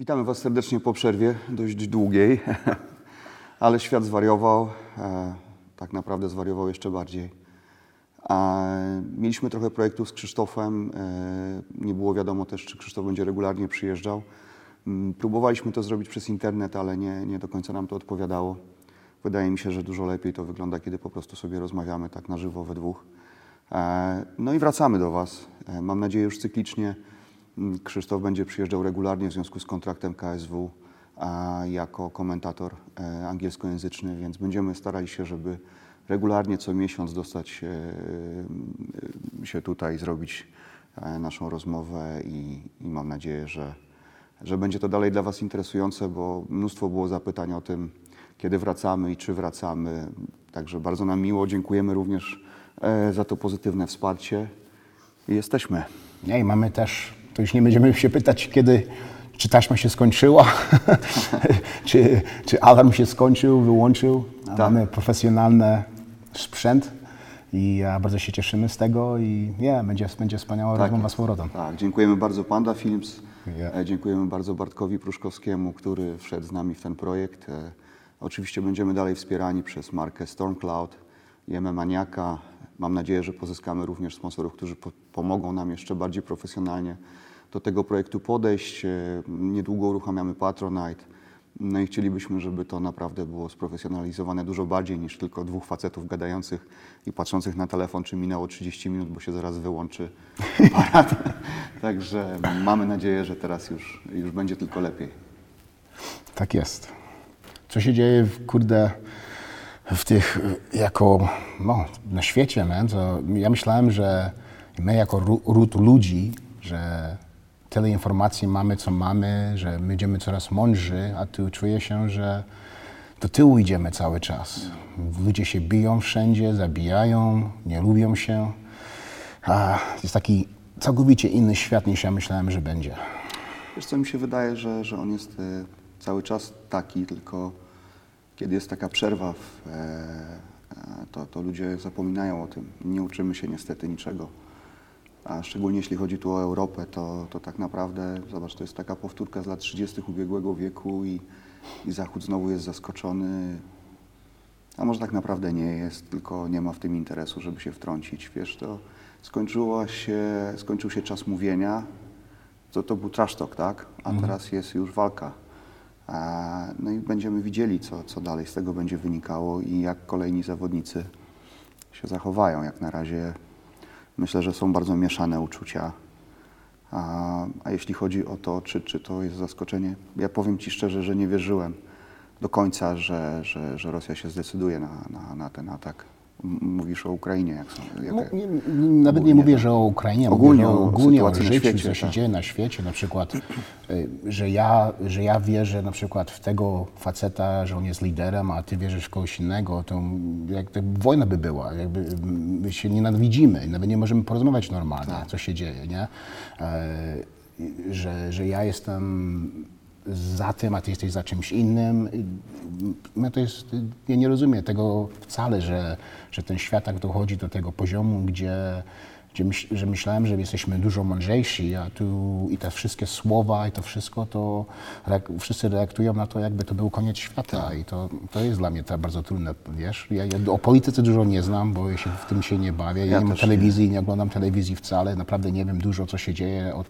Witamy Was serdecznie po przerwie, dość długiej, ale świat zwariował, e, tak naprawdę zwariował jeszcze bardziej. Mieliśmy trochę projektów z Krzysztofem, e, nie było wiadomo też, czy Krzysztof będzie regularnie przyjeżdżał. Mm, Próbowaliśmy to zrobić przez internet, ale nie, nie do końca nam to odpowiadało. Wydaje mi się, że dużo lepiej to wygląda, kiedy po prostu sobie rozmawiamy tak na żywo we dwóch. E, No i wracamy do Was. Mam nadzieję już cyklicznie. Krzysztof będzie przyjeżdżał regularnie w związku z kontraktem KSW jako komentator e, angielskojęzyczny, więc będziemy starali się, żeby regularnie co miesiąc dostać e, się tutaj, zrobić e, naszą rozmowę i, i mam nadzieję, że, że będzie to dalej dla Was interesujące, bo mnóstwo było zapytań o tym, kiedy wracamy i czy wracamy. Także bardzo nam miło. Dziękujemy również e, za to pozytywne wsparcie. I jesteśmy. I mamy też, to już nie będziemy się pytać, kiedy, czy taśma się skończyła, czy, czy alarm się skończył, wyłączył. A Mamy profesjonalny sprzęt i a, bardzo się cieszymy z tego i nie, będzie, będzie wspaniała rozmowa z powrotem. Tak, dziękujemy bardzo Panda Films. E, Dziękujemy bardzo Bartkowi Pruszkowskiemu, który wszedł z nami w ten projekt. E, Oczywiście będziemy dalej wspierani przez markę Stormcloud i Maniaka. Mam nadzieję, że pozyskamy również sponsorów, którzy po pomogą nam jeszcze bardziej profesjonalnie do tego projektu podejść. E, Niedługo uruchamiamy Patronite. No i chcielibyśmy, żeby to naprawdę było sprofesjonalizowane dużo bardziej niż tylko dwóch facetów gadających i patrzących na telefon, czy minęło 30 minut, bo się zaraz wyłączy aparat. Także mamy nadzieję, że teraz już, już będzie tylko lepiej. Tak jest. Co się dzieje, w, kurde, w tych, jako, no, na świecie, man, to ja myślałem, że my jako ród ludzi, że tyle informacji mamy, co mamy, że my będziemy coraz mądrzy, a tu czuję się, że do tyłu idziemy cały czas. Ludzie się biją wszędzie, zabijają, nie lubią się. A jest taki całkowicie inny świat niż ja myślałem, że będzie. Wiesz co, mi się wydaje, że, że on jest e, cały czas taki, tylko kiedy jest taka przerwa, w, e, e, to, to ludzie zapominają o tym. Nie uczymy się niestety niczego. A szczególnie jeśli chodzi tu o Europę, to, to tak naprawdę, zobacz, to jest taka powtórka z lat 30. ubiegłego wieku i, i Zachód znowu jest zaskoczony. A może tak naprawdę nie jest, tylko nie ma w tym interesu, żeby się wtrącić. Wiesz, to skończyło się, skończył się czas mówienia, to, to był trash talk, tak? A teraz jest już walka. A, no i będziemy widzieli, co, co dalej z tego będzie wynikało i jak kolejni zawodnicy się zachowają. Jak na razie myślę, że są bardzo mieszane uczucia. A, a jeśli chodzi o to, czy, czy to jest zaskoczenie, ja powiem Ci szczerze, że nie wierzyłem do końca, że, że, że Rosja się zdecyduje na, na, na ten atak. Mówisz o Ukrainie, jak są. No, Jaka, nie, nawet nie mówię, że o Ukrainie, Ogólnie mówię, o ogólnie o życiu, świecie, co się tak. dzieje na świecie. Na przykład, y, że ja, że ja wierzę na przykład w tego faceta, że on jest liderem, a ty wierzysz w kogoś innego, to jak to wojna by była. Jakby my się nienawidzimy, nawet nie możemy porozmawiać normalnie, Tak. co się dzieje, nie? E, że, że ja jestem za tym, a ty jesteś za czymś innym. No to jest, ja nie rozumiem tego wcale, że, że ten świat tak dochodzi do tego poziomu, gdzie, gdzie myśl, że myślałem, że jesteśmy dużo mądrzejsi, a tu i te wszystkie słowa i to wszystko, to wszyscy reaktują na to, jakby to był koniec świata i to, to jest dla mnie to bardzo trudne, wiesz. Ja, ja o polityce dużo nie znam, bo ja się w tym się nie bawię. Ja, Ja nie mam też nie. telewizji, nie oglądam telewizji wcale, naprawdę nie wiem dużo, co się dzieje od,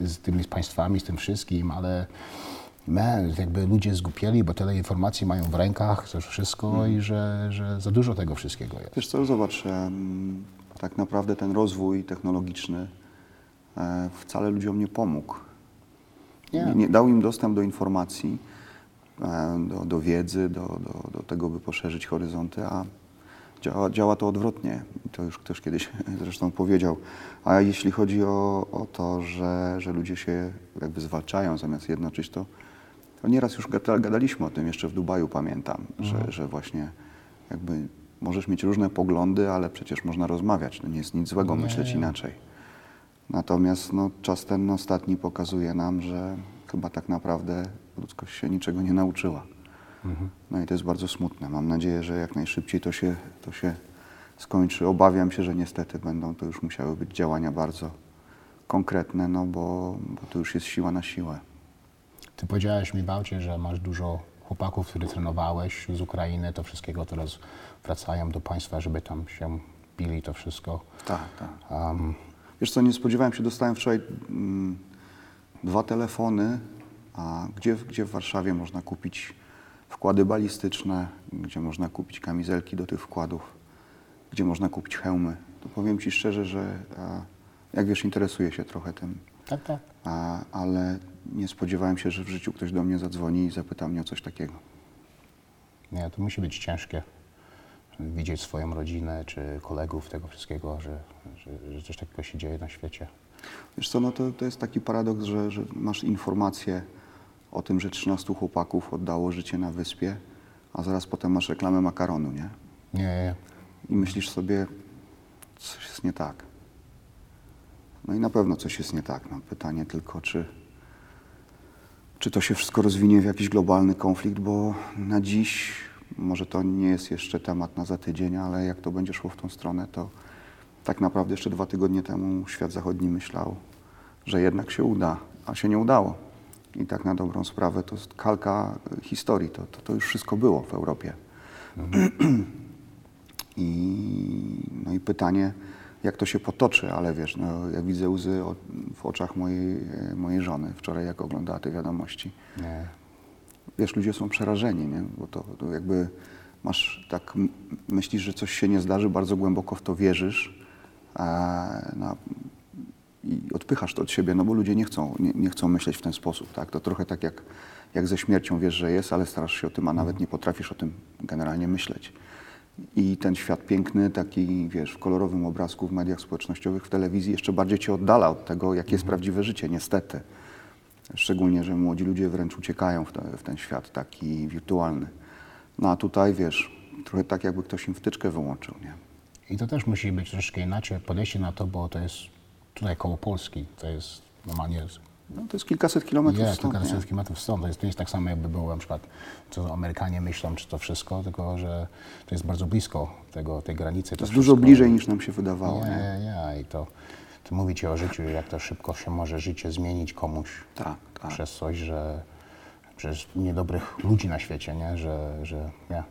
z tymi państwami, z tym wszystkim, ale man, jakby ludzie zgupieli, bo tyle informacji mają w rękach, to wszystko Mhm. i że, że za dużo tego wszystkiego jest. Wiesz co, zobacz, tak naprawdę ten rozwój technologiczny e, wcale ludziom nie pomógł. Nie. Nie, dał im dostęp do informacji, e, do, do wiedzy, do, do, do tego, by poszerzyć horyzonty, a działa, działa to odwrotnie. I to już ktoś kiedyś zresztą powiedział. A jeśli chodzi o, o to, że, że ludzie się jakby zwalczają zamiast jednoczyć, to, to nieraz już gada- gadaliśmy o tym, jeszcze w Dubaju pamiętam, że, że właśnie jakby możesz mieć różne poglądy, ale przecież można rozmawiać. No nie jest nic złego myśleć inaczej. Natomiast no, czas ten ostatni pokazuje nam, że chyba tak naprawdę ludzkość się niczego nie nauczyła. No i to jest bardzo smutne. Mam nadzieję, że jak najszybciej to się, to się skończy. Obawiam się, że niestety będą to już musiały być działania bardzo konkretne, no bo, bo to już jest siła na siłę. Ty powiedziałeś mi, Bałcie, że masz dużo chłopaków, których trenowałeś z Ukrainy, to wszystkiego teraz wracają do państwa, żeby tam się bili to wszystko. Tak, tak. Wiesz co, nie spodziewałem się, dostałem wczoraj mm, dwa telefony, a gdzie, gdzie w Warszawie można kupić wkłady balistyczne, gdzie można kupić kamizelki do tych wkładów, gdzie można kupić hełmy. To powiem Ci szczerze, że a, jak wiesz, interesuję się trochę tym, Tak, tak. a, ale nie spodziewałem się, że w życiu ktoś do mnie zadzwoni i zapyta mnie o coś takiego. Nie, to musi być ciężkie. Widzieć swoją rodzinę czy kolegów, tego wszystkiego, że, że, że coś takiego się dzieje na świecie. Wiesz co, no to, to jest taki paradoks, że, że masz informację o tym, że 13 chłopaków oddało życie na wyspie, a zaraz potem masz reklamę makaronu, nie? Nie, nie. I myślisz sobie, coś jest nie tak. No i na pewno coś jest nie tak. No, pytanie tylko, czy, czy to się wszystko rozwinie w jakiś globalny konflikt, bo na dziś, może to nie jest jeszcze temat na za tydzień, ale jak to będzie szło w tą stronę, to tak naprawdę jeszcze dwa tygodnie temu świat zachodni myślał, że jednak się uda, a się nie udało. I tak na dobrą sprawę to jest kalka historii, to, to, to już wszystko było w Europie. I, no i pytanie, jak to się potoczy, ale wiesz, no, ja widzę łzy w oczach mojej, e, mojej żony wczoraj, jak oglądała te wiadomości. nie. Wiesz, ludzie są przerażeni, nie? bo to, to jakby masz tak, myślisz, że coś się nie zdarzy, bardzo głęboko w to wierzysz e, no, i odpychasz to od siebie, no bo ludzie nie chcą, nie, nie chcą myśleć w ten sposób. Tak? To trochę tak jak, jak ze śmiercią wiesz, że jest, ale starasz się o tym, a nawet nie potrafisz o tym generalnie myśleć. I ten świat piękny, taki wiesz, w kolorowym obrazku, w mediach społecznościowych, w telewizji jeszcze bardziej cię oddala od tego, jakie jest prawdziwe życie, niestety. Szczególnie, że młodzi ludzie wręcz uciekają w, te, w ten świat taki wirtualny. No a tutaj wiesz, trochę tak jakby ktoś im wtyczkę wyłączył, nie? I to też musi być troszkę inaczej podejście na to, bo to jest tutaj koło Polski. To jest normalnie No to jest kilkaset kilometrów stąd, kilkaset nie? kilometrów stąd. To jest, to jest tak samo, jakby było na przykład, co Amerykanie myślą, czy to wszystko, tylko że to jest bardzo blisko tego, tej granicy. To jest dużo bliżej niż nam się wydawało, Nie, nie? nie, nie. I to, to mówicie o życiu, jak to szybko się może życie zmienić komuś Tak, tak. przez coś, że przez niedobrych ludzi na świecie, nie? Że, że nie.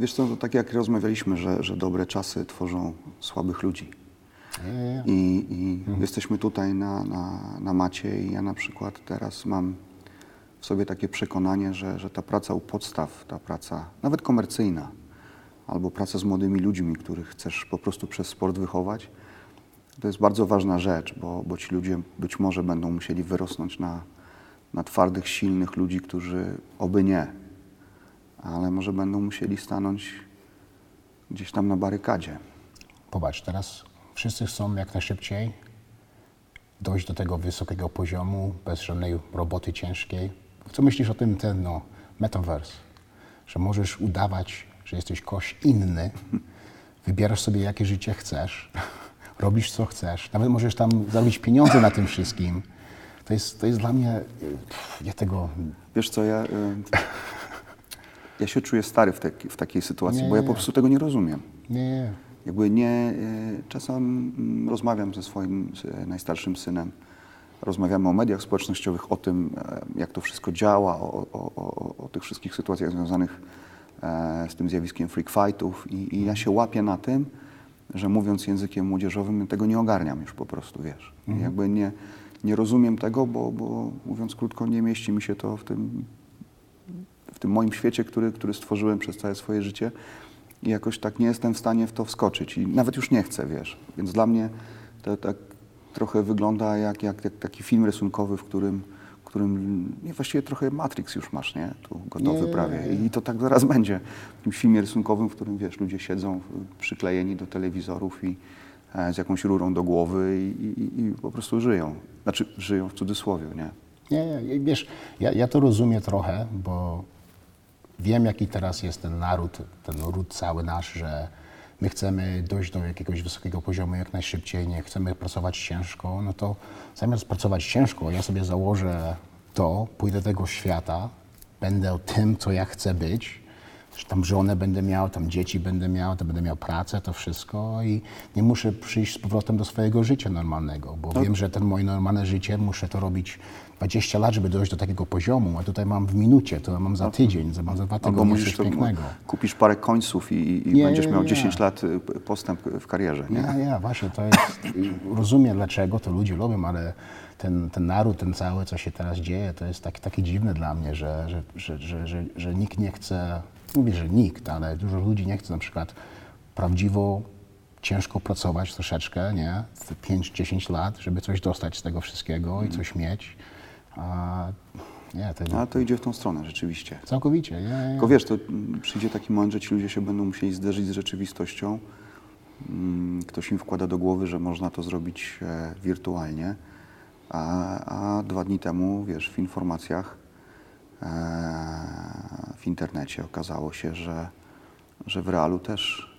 Wiesz co, to tak jak rozmawialiśmy, że, że dobre czasy tworzą słabych ludzi. I, i jesteśmy tutaj na, na, na macie i ja na przykład teraz mam w sobie takie przekonanie, że, że ta praca u podstaw, ta praca nawet komercyjna, albo praca z młodymi ludźmi, których chcesz po prostu przez sport wychować, to jest bardzo ważna rzecz, bo, bo ci ludzie być może będą musieli wyrosnąć na, na twardych, silnych ludzi, którzy oby nie, ale może będą musieli stanąć gdzieś tam na barykadzie. Popatrz, teraz wszyscy chcą jak najszybciej dojść do tego wysokiego poziomu bez żadnej roboty ciężkiej. Co myślisz o tym, ten no, metaverse? Że możesz udawać, że jesteś ktoś inny, wybierasz sobie jakie życie chcesz, robisz co chcesz, nawet możesz tam zarobić pieniądze na tym wszystkim. To jest, to jest dla mnie, ja tego, Wiesz co, ja, y, ja się czuję stary w, taki, w takiej sytuacji, Nie, bo ja po prostu tego nie rozumiem. nie, Jakby nie, y, czasem mm, rozmawiam ze swoim y, najstarszym synem, rozmawiamy o mediach społecznościowych, o tym, e, jak to wszystko działa, o, o, o, o tych wszystkich sytuacjach związanych e, z tym zjawiskiem freak fightów. I, i ja się łapię na tym, że mówiąc językiem młodzieżowym, tego nie ogarniam już po prostu, wiesz. I Jakby nie, nie rozumiem tego, bo, bo mówiąc krótko, nie mieści mi się to w tym, w tym moim świecie, który, który stworzyłem przez całe swoje życie i jakoś tak nie jestem w stanie w to wskoczyć i nawet już nie chcę, wiesz. Więc dla mnie to tak trochę wygląda jak, jak, jak taki film rysunkowy, w którym, w którym nie, właściwie trochę Matrix już masz, nie? Tu gotowy Nie. prawie. I to tak zaraz będzie. W jakimś filmie rysunkowym, w którym, wiesz, ludzie siedzą przyklejeni do telewizorów i e, z jakąś rurą do głowy i, i, i po prostu żyją. Znaczy, żyją w cudzysłowie, nie? Nie, nie, wiesz, ja, ja to rozumiem trochę, bo wiem, jaki teraz jest ten naród, ten ród cały nasz, że my chcemy dojść do jakiegoś wysokiego poziomu jak najszybciej, nie chcemy pracować ciężko, no to zamiast pracować ciężko, ja sobie założę to, pójdę do tego świata, będę tym, co ja chcę być, że tam żonę będę miał, tam dzieci będę miał, to będę miał pracę, to wszystko i nie muszę przyjść z powrotem do swojego życia normalnego, bo wiem, że ten moje normalne życie muszę to robić 20 lat, żeby dojść do takiego poziomu, a tutaj mam w minucie, to mam za tydzień, mam za dwa tygodnie coś pięknego. kupisz parę końców i, i Nie, będziesz nie, miał nie. 10 lat y, postęp w karierze. Nie? Ja, ja, właśnie, to jest, rozumiem dlaczego to ludzie lubią, ale ten, ten naród, ten cały, co się teraz dzieje, to jest tak, takie dziwne dla mnie, że, że, że, że, że, że nikt nie chce, mówię, że nikt, ale dużo ludzi nie chce na przykład prawdziwo ciężko pracować troszeczkę, nie, 5-10 lat, żeby coś dostać z tego wszystkiego i coś mieć. A nie, to to idzie w tą stronę rzeczywiście. całkowicie, nie, nie. Tylko wiesz, to mm, przyjdzie taki moment, że ci ludzie się będą musieli zderzyć z rzeczywistością. Mm, Ktoś im wkłada do głowy, że można to zrobić e, wirtualnie, a, a dwa dni temu, wiesz, w informacjach w internecie okazało się, że, że w realu też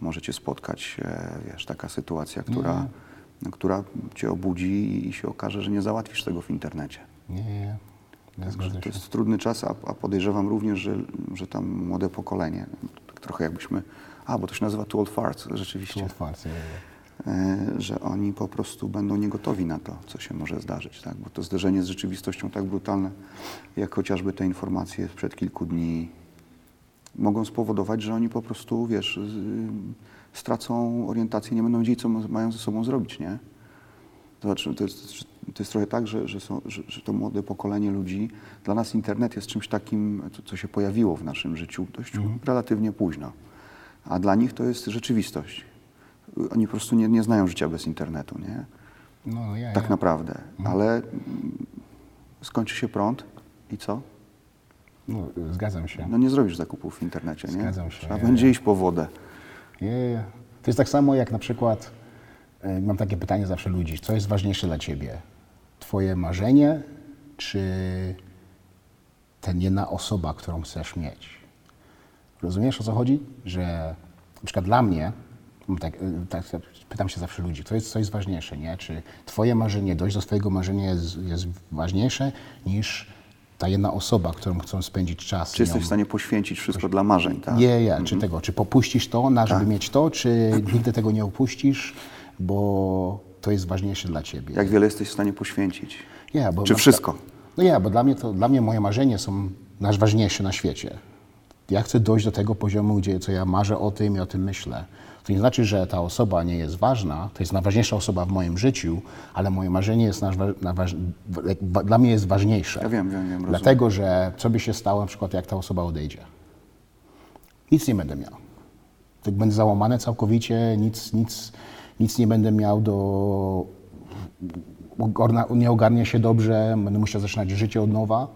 możecie spotkać, e, wiesz, taka sytuacja, która, która cię obudzi i się okaże, że nie załatwisz tego w internecie. Nie, nie, nie. Także to jest trudny czas, a, a podejrzewam również, że, że tam młode pokolenie, tak trochę jakbyśmy, a bo to się nazywa too old farts rzeczywiście, Tu otwarcie, nie, nie. E, że oni po prostu będą niegotowi na to, co się może zdarzyć, tak? bo to zderzenie z rzeczywistością tak brutalne, jak chociażby te informacje sprzed kilku dni, mogą spowodować, że oni po prostu, wiesz, z, stracą orientację, nie będą wiedzieli, co ma- mają ze sobą zrobić, nie? To znaczy, to jest, to jest trochę tak, że, że, są, że, że to młode pokolenie ludzi, dla nas internet jest czymś takim, co, co się pojawiło w naszym życiu dość relatywnie późno. A dla nich to jest rzeczywistość. Oni po prostu nie, nie znają życia bez internetu, nie? No, ja, Tak ja. naprawdę. Ale mm, skończy się prąd i co? No, zgadzam się. No nie zrobisz zakupów w internecie, nie? Zgadzam się, Trzeba będzie iść po wodę. Nie, nie. To jest tak samo jak na przykład, e, mam takie pytanie zawsze ludzi, co jest ważniejsze dla ciebie? Twoje marzenie, czy ten jedna osoba, którą chcesz mieć? Rozumiesz o co chodzi? Że na przykład dla mnie, tak, e, tak pytam się zawsze ludzi, co jest, co jest ważniejsze, nie? Czy twoje marzenie, dojść do swojego marzenia jest, jest ważniejsze niż ta jedna osoba, którą chcą spędzić czas Czy nią? jesteś w stanie poświęcić wszystko dla marzeń, tak? Nie, nie, czy tego, czy popuścisz to, na żeby mieć to, czy nigdy tego nie upuścisz, bo to jest ważniejsze dla ciebie. Jak wiele jesteś w stanie poświęcić? Czy wszystko? No nie, bo dla mnie, to, dla mnie moje marzenia są najważniejsze na świecie. Ja chcę dojść do tego poziomu, gdzie co ja marzę o tym i o tym myślę. To nie znaczy, że ta osoba nie jest ważna, to jest najważniejsza osoba w moim życiu, ale moje marzenie jest najważ- w- dla mnie jest ważniejsze. Ja wiem, wiem, wiem, rozumiem. Dlatego, że co by się stało na przykład, jak ta osoba odejdzie? Nic nie będę miał. Tak będę załamany całkowicie, nic, nic, nic nie będę miał do... Nie ogarnię się dobrze, będę musiał zaczynać życie od nowa.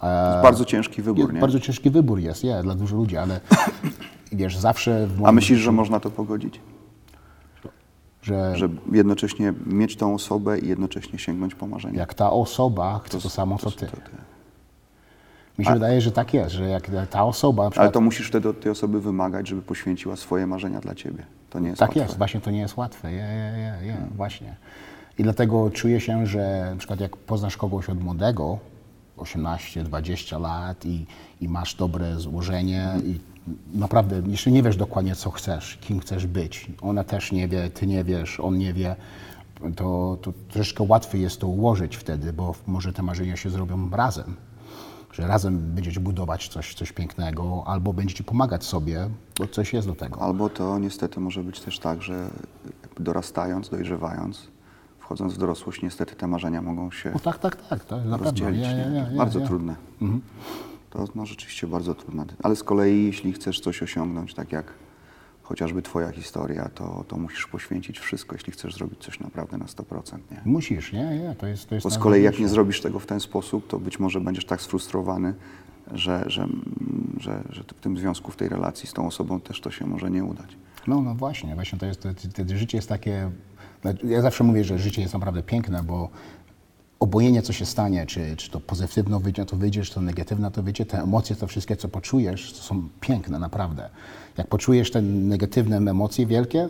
To jest bardzo ciężki wybór, Jest, nie? bardzo ciężki wybór jest, jest dla dużo ludzi, ale wiesz, zawsze A myślisz, że można to pogodzić? że Że jednocześnie mieć tą osobę i jednocześnie sięgnąć po marzenia? jak ta osoba chce to, samo, co ty. To ty. Mi się wydaje, że tak jest, że jak ta osoba na Ale przykład to musisz wtedy od tej osoby wymagać, żeby poświęciła swoje marzenia dla ciebie. To nie jest Tak łatwe. jest, właśnie to nie jest łatwe. Je, je, je, je, właśnie. I dlatego czuję się, że na przykład jak poznasz kogoś od młodego, 18-20 lat i, i masz dobre złożenie i naprawdę jeszcze nie wiesz dokładnie, co chcesz, kim chcesz być. Ona też nie wie, ty nie wiesz, on nie wie. To, to troszeczkę łatwiej jest to ułożyć wtedy, bo może te marzenia się zrobią razem. Że razem będziecie budować coś, coś pięknego, albo będziecie pomagać sobie, bo coś jest do tego. Albo to niestety może być też tak, że dorastając, dojrzewając, wchodząc w dorosłość, niestety te marzenia mogą się O, tak, tak, tak, pewno. rozdzielić. Ja, ja, ja, bardzo trudne. To no, rzeczywiście bardzo trudne. Ale z kolei, jeśli chcesz coś osiągnąć, tak jak chociażby Twoja historia, to, to musisz poświęcić wszystko, jeśli chcesz zrobić coś naprawdę na 100%. Nie? Musisz, nie, nie, to jest to jest Bo z kolei jak nie zrobisz tego w ten sposób, to być może będziesz tak sfrustrowany, że, że, że, że w tym związku, w tej relacji z tą osobą też to się może nie udać. No, no właśnie, właśnie to jest, to, to, to życie jest takie, ja zawsze mówię, że życie jest naprawdę piękne, bo obojętnie co się stanie, czy, czy to pozytywno wyjdzie, to wyjdzie, czy to negatywne, to wyjdzie, te emocje, to wszystkie, co poczujesz, to są piękne, naprawdę. Jak poczujesz te negatywne emocje wielkie,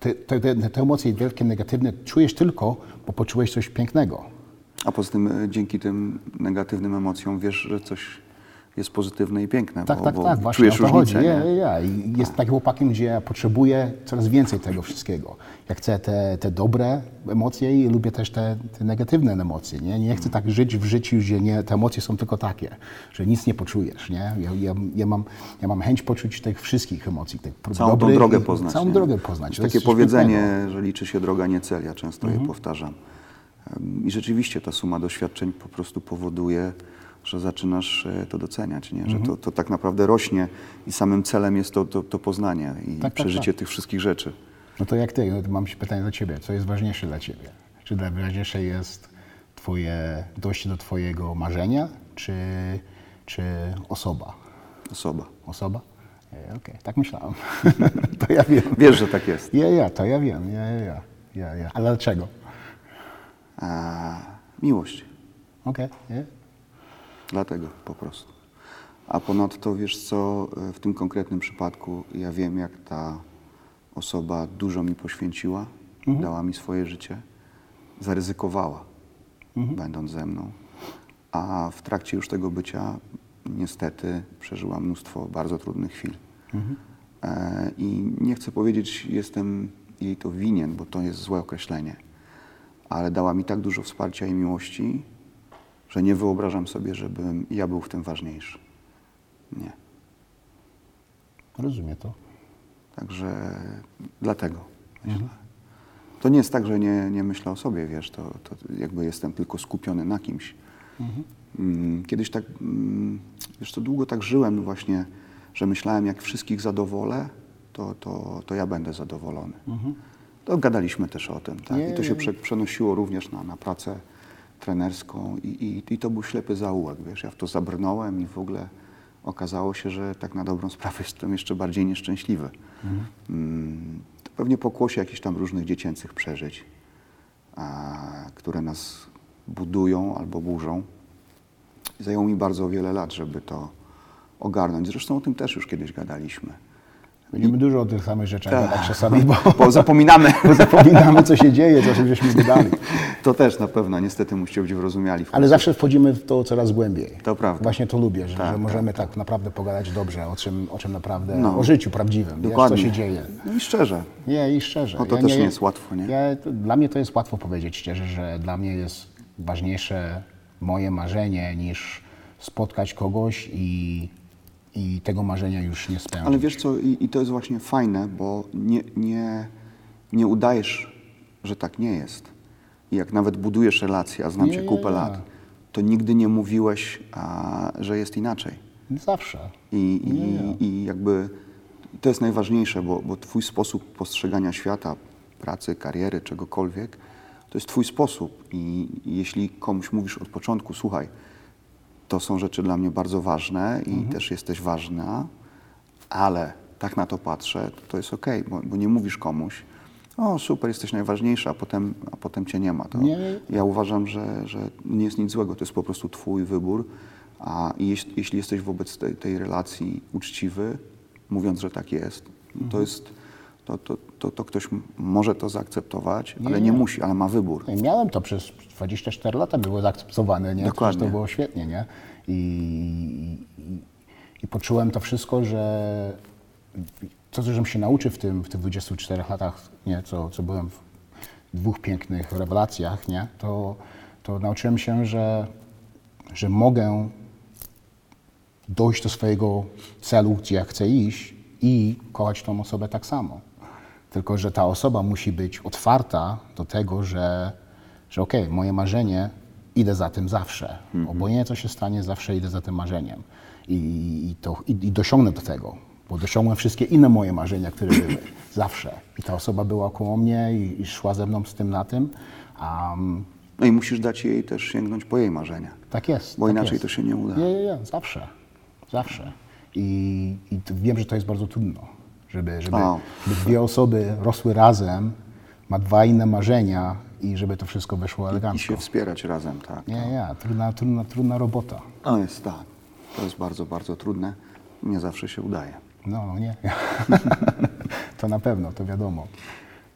te, te, te, emocje wielkie, negatywne czujesz tylko, bo poczułeś coś pięknego. A poza tym e, dzięki tym negatywnym emocjom wiesz, że coś jest pozytywne i piękne, Tak, bo, tak, bo tak, właśnie czujesz o to chodzi. różnicę. Nie? ja, takim chłopakiem, gdzie ja potrzebuję coraz więcej tego wszystkiego. Ja chcę te, te dobre emocje i lubię też te, te negatywne emocje. Nie? nie chcę tak żyć w życiu, że nie, te emocje są tylko takie, że nic nie poczujesz. Nie? Ja, ja, ja, mam, ja mam chęć poczuć tych wszystkich emocji. Tych Całą tą dobrych drogę poznać. Całą nie? drogę poznać. To takie powiedzenie, pięknego. że liczy się droga, nie cel. Ja często Mhm. je powtarzam. Em, I rzeczywiście ta suma doświadczeń po prostu powoduje, że zaczynasz e, to doceniać, nie? że Mhm. to, to tak naprawdę rośnie i samym celem jest to, to, to poznanie i tak, przeżycie tak. tych wszystkich rzeczy. No to jak ty, no to mam się pytanie do ciebie. Co jest ważniejsze dla ciebie? Czy dla- ważniejsze jest twoje dojście do twojego marzenia, czy, czy osoba? Osoba. Osoba? E, Okej, tak myślałem. to ja wiem. Wiesz, że tak jest. Ja, ja, to ja wiem. Ja, ja, ja. ja, ja. Ale dlaczego? A, miłość. Okej, nie? Dlatego po prostu. A ponadto wiesz co, w tym konkretnym przypadku ja wiem, jak ta osoba dużo mi poświęciła, dała mi swoje życie, zaryzykowała, będąc ze mną. A w trakcie już tego bycia niestety przeżyła mnóstwo bardzo trudnych chwil. E, I nie chcę powiedzieć, jestem jej to winien, bo to jest złe określenie, ale dała mi tak dużo wsparcia i miłości, że nie wyobrażam sobie, żebym ja był w tym ważniejszy. Nie. Rozumiem to. Także dlatego myślę. To nie jest tak, że nie, nie myślę o sobie, wiesz, to, to jakby jestem tylko skupiony na kimś. Mm, Kiedyś tak, mm, wiesz, długo tak żyłem właśnie, że myślałem, jak wszystkich zadowolę, to, to, to ja będę zadowolony. To gadaliśmy też o tym, tak? Nie, I to się przenosiło również na, na pracę trenerską i, i, i to był ślepy zaułek, wiesz, ja w to zabrnąłem i w ogóle okazało się, że tak na dobrą sprawę jestem jeszcze bardziej nieszczęśliwy. Mm, To pewnie pokłosie jakichś tam różnych dziecięcych przeżyć, a, które nas budują albo burzą. Zajęło mi bardzo wiele lat, żeby to ogarnąć. Zresztą o tym też już kiedyś gadaliśmy. Będziemy dużo o tych samych rzeczach Tak. gadać czasami, bo, Bo zapominamy. bo zapominamy, co się dzieje, co żeśmy wydali. To też na pewno, niestety musicie być wyrozumiali. Ale zawsze wchodzimy w to coraz głębiej. To prawda. Właśnie to lubię, że, Tak, że możemy tak, naprawdę pogadać dobrze, o czym, o czym naprawdę, No. o życiu prawdziwym, wiesz, Dokładnie. co się dzieje. No i szczerze. Nie, i szczerze. No to też nie jest łatwo, nie? Ja, to, dla mnie to jest łatwo powiedzieć szczerze, że dla mnie jest ważniejsze moje marzenie niż spotkać kogoś i, i tego marzenia już nie spełnić. Ale wiesz co, i, i to jest właśnie fajne, bo nie, nie, nie udajesz, że tak nie jest. I jak nawet budujesz relacje, a znam Nie, cię kupę nie. lat, to nigdy nie mówiłeś, a, że jest inaczej. Zawsze. I, i, i jakby to jest najważniejsze, bo, bo twój sposób postrzegania świata, pracy, kariery, czegokolwiek, to jest twój sposób. I jeśli komuś mówisz od początku, słuchaj, to są rzeczy dla mnie bardzo ważne i też jesteś ważna, ale tak na to patrzę, to, to jest okej, bo, bo nie mówisz komuś, o super, jesteś najważniejsza, a potem, a potem cię nie ma. To Nie. Ja uważam, że, że nie jest nic złego, to jest po prostu twój wybór, a jeśli, jeśli jesteś wobec tej, tej relacji uczciwy, mówiąc, że tak jest, to jest, to, to, to, to ktoś może to zaakceptować, ale nie nie. musi, ale ma wybór. Miałem to przez 24 lata, było zaakceptowane, nie? Dokładnie. Przecież to było świetnie, nie? I, i, I poczułem to wszystko, że to, co żem się nauczył w tym, w tych 24 latach, nie? Co, co byłem w dwóch pięknych rewelacjach, nie? To, to nauczyłem się, że, że mogę dojść do swojego celu, gdzie ja chcę iść i kochać tą osobę tak samo. Tylko, że ta osoba musi być otwarta do tego, że, że okej, moje marzenie, idę za tym zawsze. Obojętnie co się stanie, zawsze idę za tym marzeniem. I, i, to, i, i dosiągnę do tego, bo dosiągłem wszystkie inne moje marzenia, które były. Zawsze. I ta osoba była koło mnie i, i szła ze mną z tym na tym. Um, No i musisz dać jej też sięgnąć po jej marzenia. tak jest. Bo tak inaczej jest. to się nie uda. Nie, nie, nie, zawsze. Zawsze. I, i wiem, że to jest bardzo trudno, żeby, żeby, O. żeby dwie osoby rosły razem, ma dwa inne marzenia i żeby to wszystko wyszło I elegancko. się wspierać razem, tak. Nie, nie, trudna, trudna, trudna robota. No jest tak. To jest bardzo, bardzo trudne. Nie zawsze się udaje. No, nie. to na pewno, to wiadomo.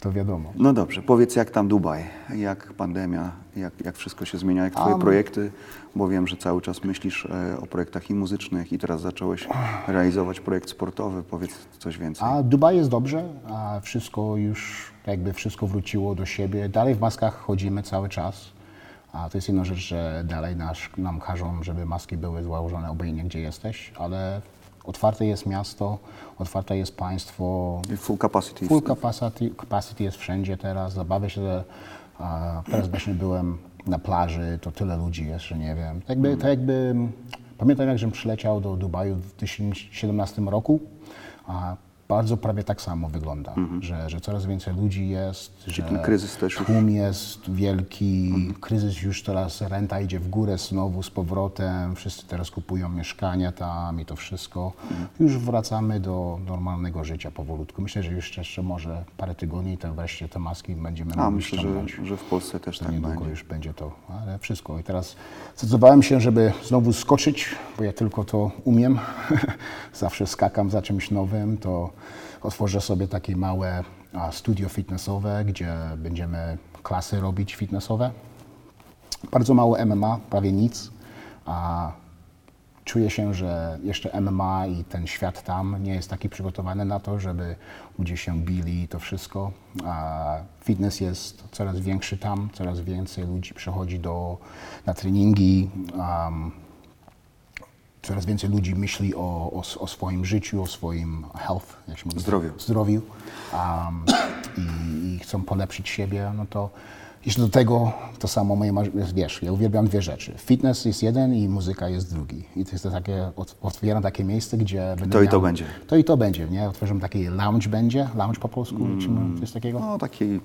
To wiadomo. No dobrze, powiedz jak tam Dubaj, jak pandemia, jak, jak wszystko się zmienia, jak twoje Um. projekty, bo wiem, że cały czas myślisz e, o projektach i muzycznych i teraz zacząłeś realizować projekt sportowy, powiedz coś więcej. A Dubaj jest dobrze, a wszystko już, jakby wszystko wróciło do siebie. Dalej w maskach chodzimy cały czas. A to jest jedna rzecz, że dalej nas, nam każą, żeby maski były założone obojętnie gdzie jesteś, ale otwarte jest miasto, otwarte jest państwo, Full capacity. Full capacity, capacity jest wszędzie teraz. Zabawię się, że a, teraz właśnie byłem na plaży, to tyle ludzi jest, że nie wiem. Jakby, to jakby, pamiętam jak żem przyleciał do Dubaju w 2017 roku, a bardzo prawie tak samo wygląda, że, że coraz więcej ludzi jest, że ten kryzys też tłum jest wielki, kryzys już teraz, renta idzie w górę znowu z powrotem, wszyscy teraz kupują mieszkania tam i to wszystko. Już wracamy do normalnego życia powolutku. Myślę, że już jeszcze może parę tygodni to wreszcie te maski będziemy A mogli myślę, że, że w Polsce też To tak niedługo będzie. już będzie to, ale wszystko. I teraz zdecydowałem się, żeby znowu skoczyć, bo ja tylko to umiem. Zawsze skakam za czymś nowym, to otworzę sobie takie małe studio fitnessowe, gdzie będziemy klasy robić fitnessowe. Bardzo mało MMA, prawie nic. A czuję się, że jeszcze MMA i ten świat tam nie jest taki przygotowany na to, żeby ludzie się bili i to wszystko. A fitness jest coraz większy tam, coraz więcej ludzi przychodzi do, na treningi. Um, coraz więcej ludzi myśli o, o, o swoim życiu, o swoim health, jak się mówi? Zdrowiu. zdrowiu um, i, i chcą polepszyć siebie, no to jeszcze do tego to samo moje wiesz, ja uwielbiam dwie rzeczy. Fitness jest jeden i muzyka jest drugi. I to jest to takie, ot- otwieram takie miejsce, gdzie będę To i to miał- będzie. To i to będzie, nie? Otwieram taki lounge będzie, lounge po polsku, czy my- coś takiego? No taki...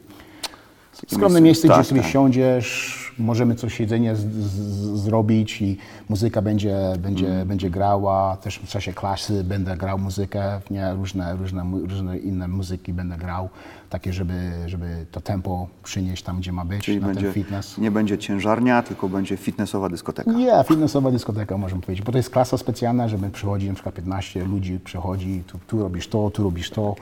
Skromne miejsce, gdzie tak, sobie tak. siądziesz, możemy coś jedzenie z, z, zrobić i muzyka będzie, będzie, Mm. będzie grała. Też w czasie klasy będę grał muzykę, nie? Różne, różne, różne inne muzyki będę grał, takie, żeby, żeby to tempo przynieść tam, gdzie ma być, Czyli na będzie, ten fitness. nie będzie ciężarnia, tylko będzie fitnessowa dyskoteka. Nie, fitnessowa dyskoteka możemy powiedzieć, bo to jest klasa specjalna, żeby przychodzi na przykład 15 ludzi, przychodzi, tu, tu robisz to, tu robisz to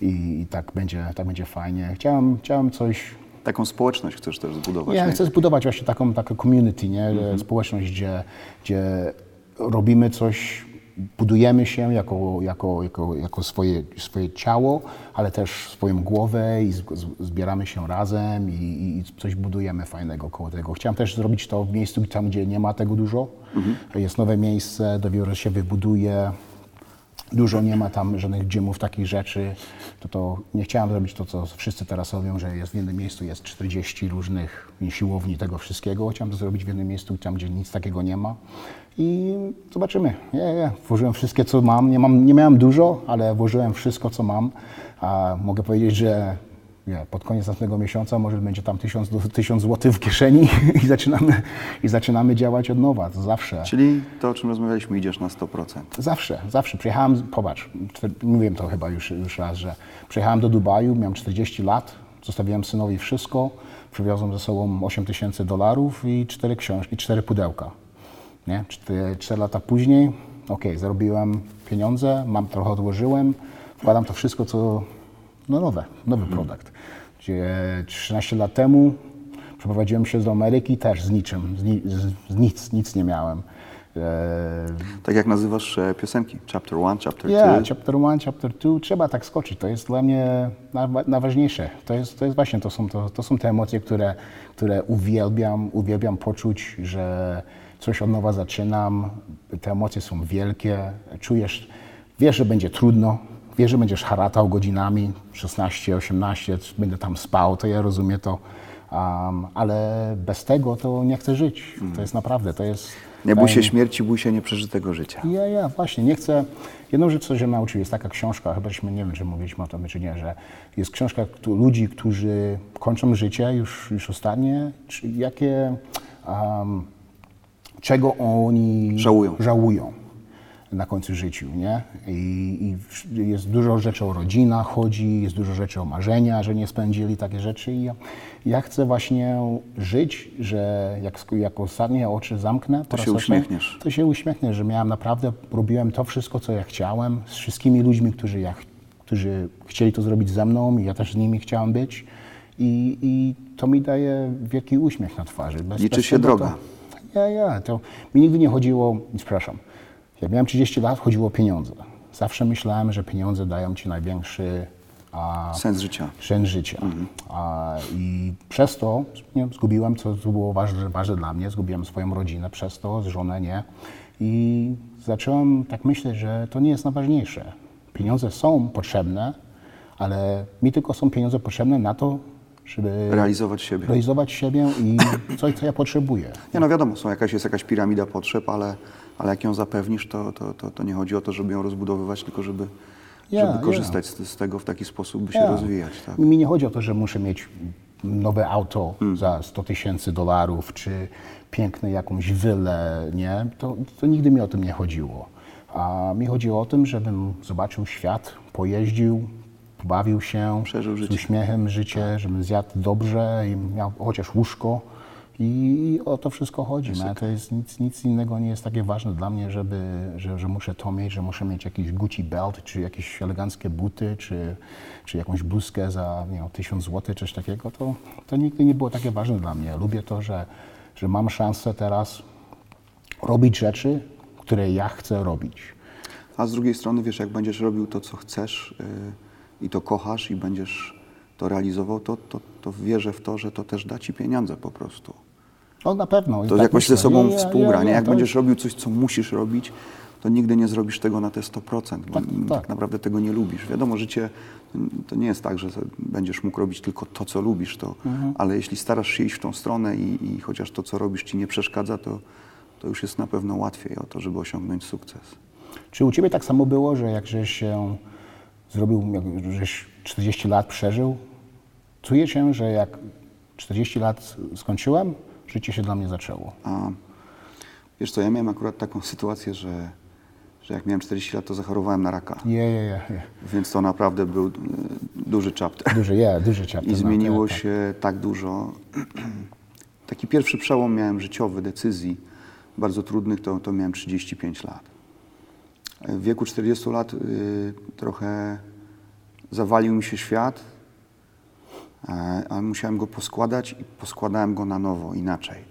i, i tak, będzie, tak będzie fajnie. Chciałem, chciałem coś Taką społeczność chcesz też zbudować. Ja nie? chcę zbudować właśnie taką, taką community, nie? Mhm. społeczność, gdzie, gdzie robimy coś, budujemy się jako, jako, jako, jako swoje, swoje ciało, ale też swoją głowę i zbieramy się razem i, i coś budujemy fajnego koło tego. Chciałem też zrobić to w miejscu tam, gdzie nie ma tego dużo. Mhm. Jest nowe miejsce, dopiero się wybuduje. Dużo nie ma tam żadnych gymów, takich rzeczy. To, to nie chciałem zrobić to, co wszyscy teraz robią, że jest w jednym miejscu jest 40 różnych siłowni tego wszystkiego. Chciałem to zrobić w jednym miejscu, tam gdzie nic takiego nie ma. I zobaczymy. Ja, ja, włożyłem wszystkie, co mam. Nie, mam. nie miałem dużo, ale włożyłem wszystko, co mam. A mogę powiedzieć, że nie, pod koniec następnego miesiąca może będzie tam 1000 do- 1000 zł w kieszeni i zaczynamy, i zaczynamy działać od nowa. To zawsze. Czyli to, o czym rozmawialiśmy, idziesz na 100%. Zawsze, zawsze. Przyjechałem, popatrz, mówiłem to chyba już, już raz, że przyjechałem do Dubaju, miałem 40 lat, zostawiłem synowi wszystko, przywiozłem ze sobą 8 tysięcy dolarów i cztery książki, cztery pudełka. Nie? Cztery, cztery lata później, okej, zarobiłem pieniądze, mam trochę odłożyłem, wkładam to wszystko, co no nowe, nowy produkt. Gdzie 13 lat temu przeprowadziłem się do Ameryki też z niczym, z, ni, z, nic, nic nie miałem. E, Tak jak nazywasz e, piosenki. Chapter 1, Chapter 2. Yeah, chapter one, chapter two, trzeba tak skoczyć. To jest dla mnie najwa- najważniejsze. To jest, to jest właśnie, to są, to, to są te emocje, które, które uwielbiam, uwielbiam poczuć, że coś od nowa zaczynam. Te emocje są wielkie. Czujesz, wiesz, że będzie trudno, wiesz, że będziesz haratał godzinami, 16, 18, będę tam spał, to ja rozumiem to. Um, ale bez tego to nie chcę żyć. To jest naprawdę, to jest... Nie bój się śmierci, bój się nieprzeżytego życia. ja, ja, właśnie, nie chcę. Jedną rzecz, co się nauczył, jest taka książka, chybaśmy nie wiem, czy mówiliśmy o tym, czy nie, że jest książka ludzi, którzy kończą życie już, już ostatnie, czy jakie, um, czego oni Żałują. żałują na końcu życiu, nie? I, I jest dużo rzeczy o rodzinach chodzi, jest dużo rzeczy o marzenia, że nie spędzili takie rzeczy i ja, ja chcę właśnie żyć, że jak, jak ostatnie oczy zamknę, raz się uśmiechniesz. to się uśmiechnę, że miałem naprawdę, robiłem to wszystko, co ja chciałem, z wszystkimi ludźmi, którzy ja którzy chcieli to zrobić ze mną i ja też z nimi chciałem być. I, i to mi daje wielki uśmiech na twarzy. Bez, Liczy bez się droga. To, ja, ja, to mi nigdy nie chodziło, przepraszam, jak miałem 30 lat, chodziło o pieniądze. Zawsze myślałem, że pieniądze dają ci największy a, Sens życia. sens życia. A, I przez to nie, zgubiłem, co, co było ważne, ważne dla mnie, zgubiłem swoją rodzinę przez to, żonę nie. I zacząłem tak myśleć, że to nie jest najważniejsze. Pieniądze są potrzebne, ale mi tylko są pieniądze potrzebne na to, żeby Realizować siebie. realizować siebie i coś, co ja potrzebuję. Nie no wiadomo, są jakaś, jest jakaś piramida potrzeb, ale, ale jak ją zapewnisz, to, to, to, to nie chodzi o to, żeby ją rozbudowywać, tylko żeby, Ja, żeby ja. korzystać z, z tego w taki sposób, by się Ja. rozwijać. Tak? Mi nie chodzi o to, że muszę mieć nowe auto Hmm. za 100 tysięcy dolarów, czy piękne jakąś willę, nie? To, to nigdy mi o tym nie chodziło. A mi chodziło o tym, żebym zobaczył świat, pojeździł, pobawił się, Przeżył z życie. uśmiechem życie, żebym zjadł dobrze i miał chociaż łóżko. I, o to wszystko chodzi. No, to jest nic, nic innego nie jest takie ważne dla mnie, żeby, że, że muszę to mieć, że muszę mieć jakiś Gucci belt, czy jakieś eleganckie buty, czy, czy jakąś bluzkę za nie wiem, 1000 zł, czy coś takiego. To, to nigdy nie było takie ważne dla mnie. Lubię to, że, że mam szansę teraz robić rzeczy, które ja chcę robić. A z drugiej strony, wiesz, jak będziesz robił to, co chcesz yy, i to kochasz i będziesz to realizował, to, to, to wierzę w to, że to też da ci pieniądze po prostu. No na pewno. i To tak jakoś ze myślę. sobą Ja- współgra, ja- nie? ja- Jak to będziesz robił coś, co musisz robić, to nigdy nie zrobisz tego na te 100%, bo Tak, tak, tak. naprawdę tego nie lubisz. Wiadomo, życie to nie jest tak, że będziesz mógł robić tylko to, co lubisz, to, Mhm. ale jeśli starasz się iść w tą stronę i, i chociaż to, co robisz, ci nie przeszkadza, to, to już jest na pewno łatwiej o to, żeby osiągnąć sukces. Czy u Ciebie tak samo było, że jak żeś się zrobił, jak żeś 40 lat przeżył, czuję się, że jak 40 lat skończyłem, życie się dla mnie zaczęło. A wiesz co, ja miałem akurat taką sytuację, że, że jak miałem 40 lat, to zachorowałem na raka. Je, je, je, je. Więc to naprawdę był e, duży chapter. Duży, je, duży chapter. I no, zmieniło tak, się tak dużo. Taki pierwszy przełom miałem życiowy, decyzji bardzo trudnych, to, to miałem 35 lat. W wieku 40 lat y, trochę zawalił mi się świat, ale musiałem go poskładać i poskładałem go na nowo, inaczej.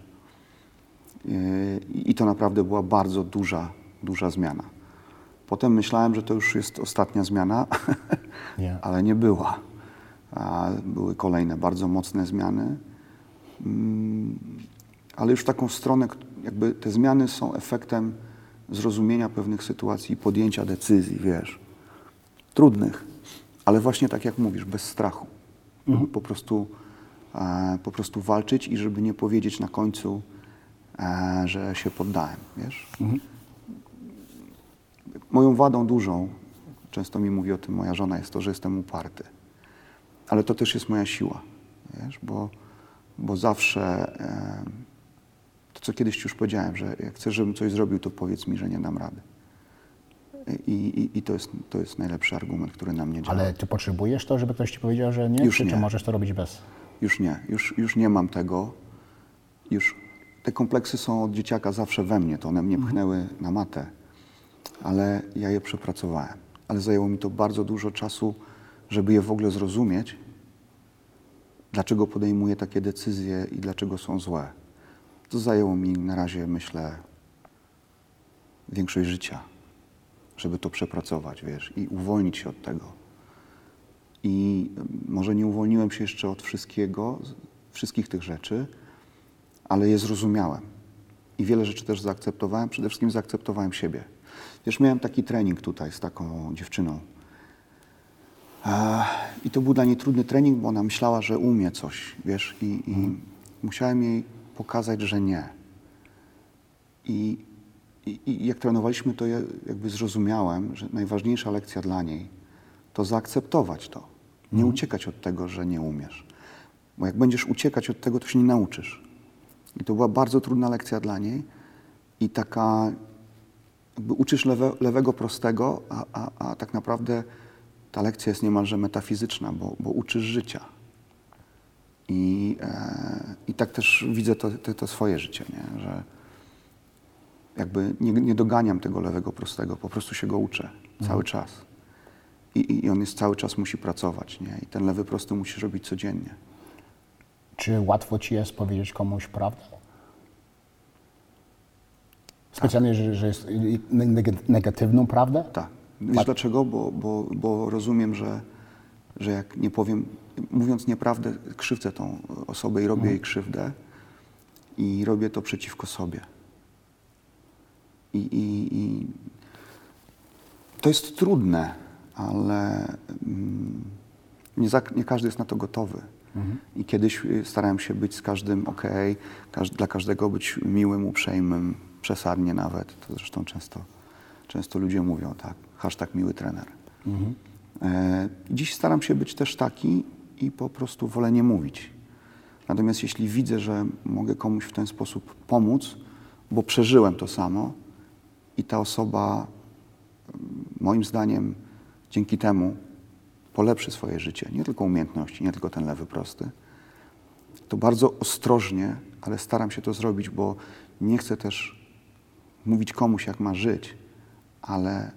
Y, I to naprawdę była bardzo duża, duża zmiana. Potem myślałem, że to już jest ostatnia zmiana, ale nie była. Były kolejne bardzo mocne zmiany, Mm, ale już w taką stronę, jakby te zmiany są efektem zrozumienia pewnych sytuacji i podjęcia decyzji, wiesz, trudnych, ale właśnie tak jak mówisz, bez strachu. Żeby Po, prostu, e, po prostu walczyć i żeby nie powiedzieć na końcu, e, że się poddałem, wiesz. Moją wadą dużą, często mi mówi o tym moja żona, jest to, że jestem uparty. Ale to też jest moja siła, wiesz, bo, bo zawsze e, to, co kiedyś już powiedziałem, że jak chcesz, żebym coś zrobił, to powiedz mi, że nie dam rady. I, i, i to, jest, to jest najlepszy argument, który na mnie działa. Ale Ty potrzebujesz to, żeby ktoś Ci powiedział, że nie? Już czy, czy nie. możesz to robić bez? Już nie, już, już nie mam tego. Już te kompleksy są od dzieciaka zawsze we mnie, to one mnie pchnęły na matę, ale ja je przepracowałem. Ale zajęło mi to bardzo dużo czasu, żeby je w ogóle zrozumieć, dlaczego podejmuję takie decyzje i dlaczego są złe. To zajęło mi na razie, myślę, większość życia, żeby to przepracować, wiesz, i uwolnić się od tego. I może nie uwolniłem się jeszcze od wszystkiego, wszystkich tych rzeczy, ale je zrozumiałem. I wiele rzeczy też zaakceptowałem. Przede wszystkim zaakceptowałem siebie. Wiesz, miałem taki trening tutaj z taką dziewczyną. I to był dla niej trudny trening, bo ona myślała, że umie coś, wiesz, i, i musiałem jej pokazać, że nie. I, i, I jak trenowaliśmy, to ja jakby zrozumiałem, że najważniejsza lekcja dla niej to zaakceptować to. Nie uciekać od tego, że nie umiesz. Bo jak będziesz uciekać od tego, to się nie nauczysz. I to była bardzo trudna lekcja dla niej i taka, jakby uczysz lewe, lewego prostego, a, a, a tak naprawdę ta lekcja jest niemalże metafizyczna, bo, bo uczysz życia. I, e, I tak też widzę to, to, to swoje życie, nie? że jakby nie, nie doganiam tego lewego prostego, po prostu się go uczę cały czas. I, I on jest cały czas musi pracować, nie? I ten lewy prosty musisz robić codziennie. Czy łatwo ci jest powiedzieć komuś prawdę? Specjalnie, że, że jest neg- negatywną prawdę? Tak. Wiesz dlaczego? Bo, bo, bo rozumiem, że, że jak nie powiem, mówiąc nieprawdę, krzywdzę tą osobę i robię jej krzywdę i robię to przeciwko sobie. I, i, i to jest trudne, ale mm, nie, za, nie każdy jest na to gotowy. I kiedyś y, starałem się być z każdym ok, każ, dla każdego być miłym, uprzejmym, przesadnie nawet. To zresztą często, często ludzie mówią tak, hashtag miły trener. E, dziś staram się być też taki i po prostu wolę nie mówić. Natomiast jeśli widzę, że mogę komuś w ten sposób pomóc, bo przeżyłem to samo i ta osoba moim zdaniem dzięki temu polepszy swoje życie, nie tylko umiejętności, nie tylko ten lewy prosty, to bardzo ostrożnie, ale staram się to zrobić, bo nie chcę też mówić komuś, jak ma żyć, ale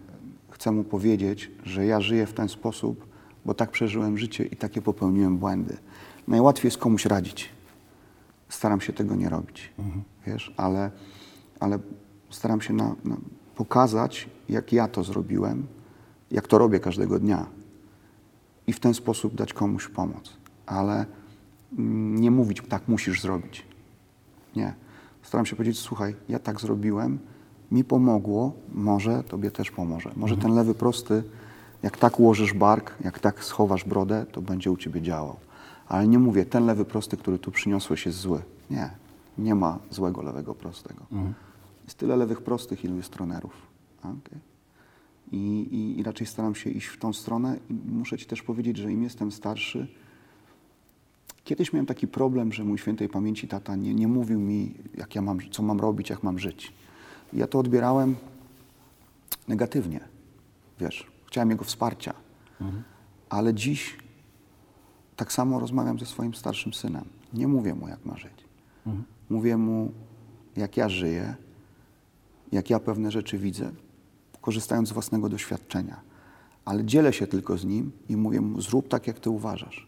chcę mu powiedzieć, że ja żyję w ten sposób, bo tak przeżyłem życie i takie popełniłem błędy. Najłatwiej jest komuś radzić. Staram się tego nie robić, wiesz, ale, ale staram się na, na pokazać, jak ja to zrobiłem, jak to robię każdego dnia i w ten sposób dać komuś pomoc. Ale mm, nie mówić, tak musisz zrobić. Nie. Staram się powiedzieć, słuchaj, ja tak zrobiłem, mi pomogło, może tobie też pomoże. Może ten lewy prosty, jak tak ułożysz bark, jak tak schowasz brodę, to będzie u ciebie działał. Ale nie mówię, ten lewy prosty, który tu przyniosłeś jest zły. Nie, nie ma złego lewego prostego. Jest tyle lewych prostych, ilu jest trenerów. Okay. I, i, I raczej staram się iść w tą stronę i muszę Ci też powiedzieć, że im jestem starszy, kiedyś miałem taki problem, że mój świętej pamięci tata nie, nie mówił mi, jak ja mam, co mam robić, jak mam żyć. I ja to odbierałem negatywnie, wiesz, chciałem jego wsparcia. Ale dziś tak samo rozmawiam ze swoim starszym synem. Nie mówię mu, jak ma żyć. Mówię mu, jak ja żyję, jak ja pewne rzeczy widzę, korzystając z własnego doświadczenia. Ale dzielę się tylko z nim i mówię mu, zrób tak, jak ty uważasz.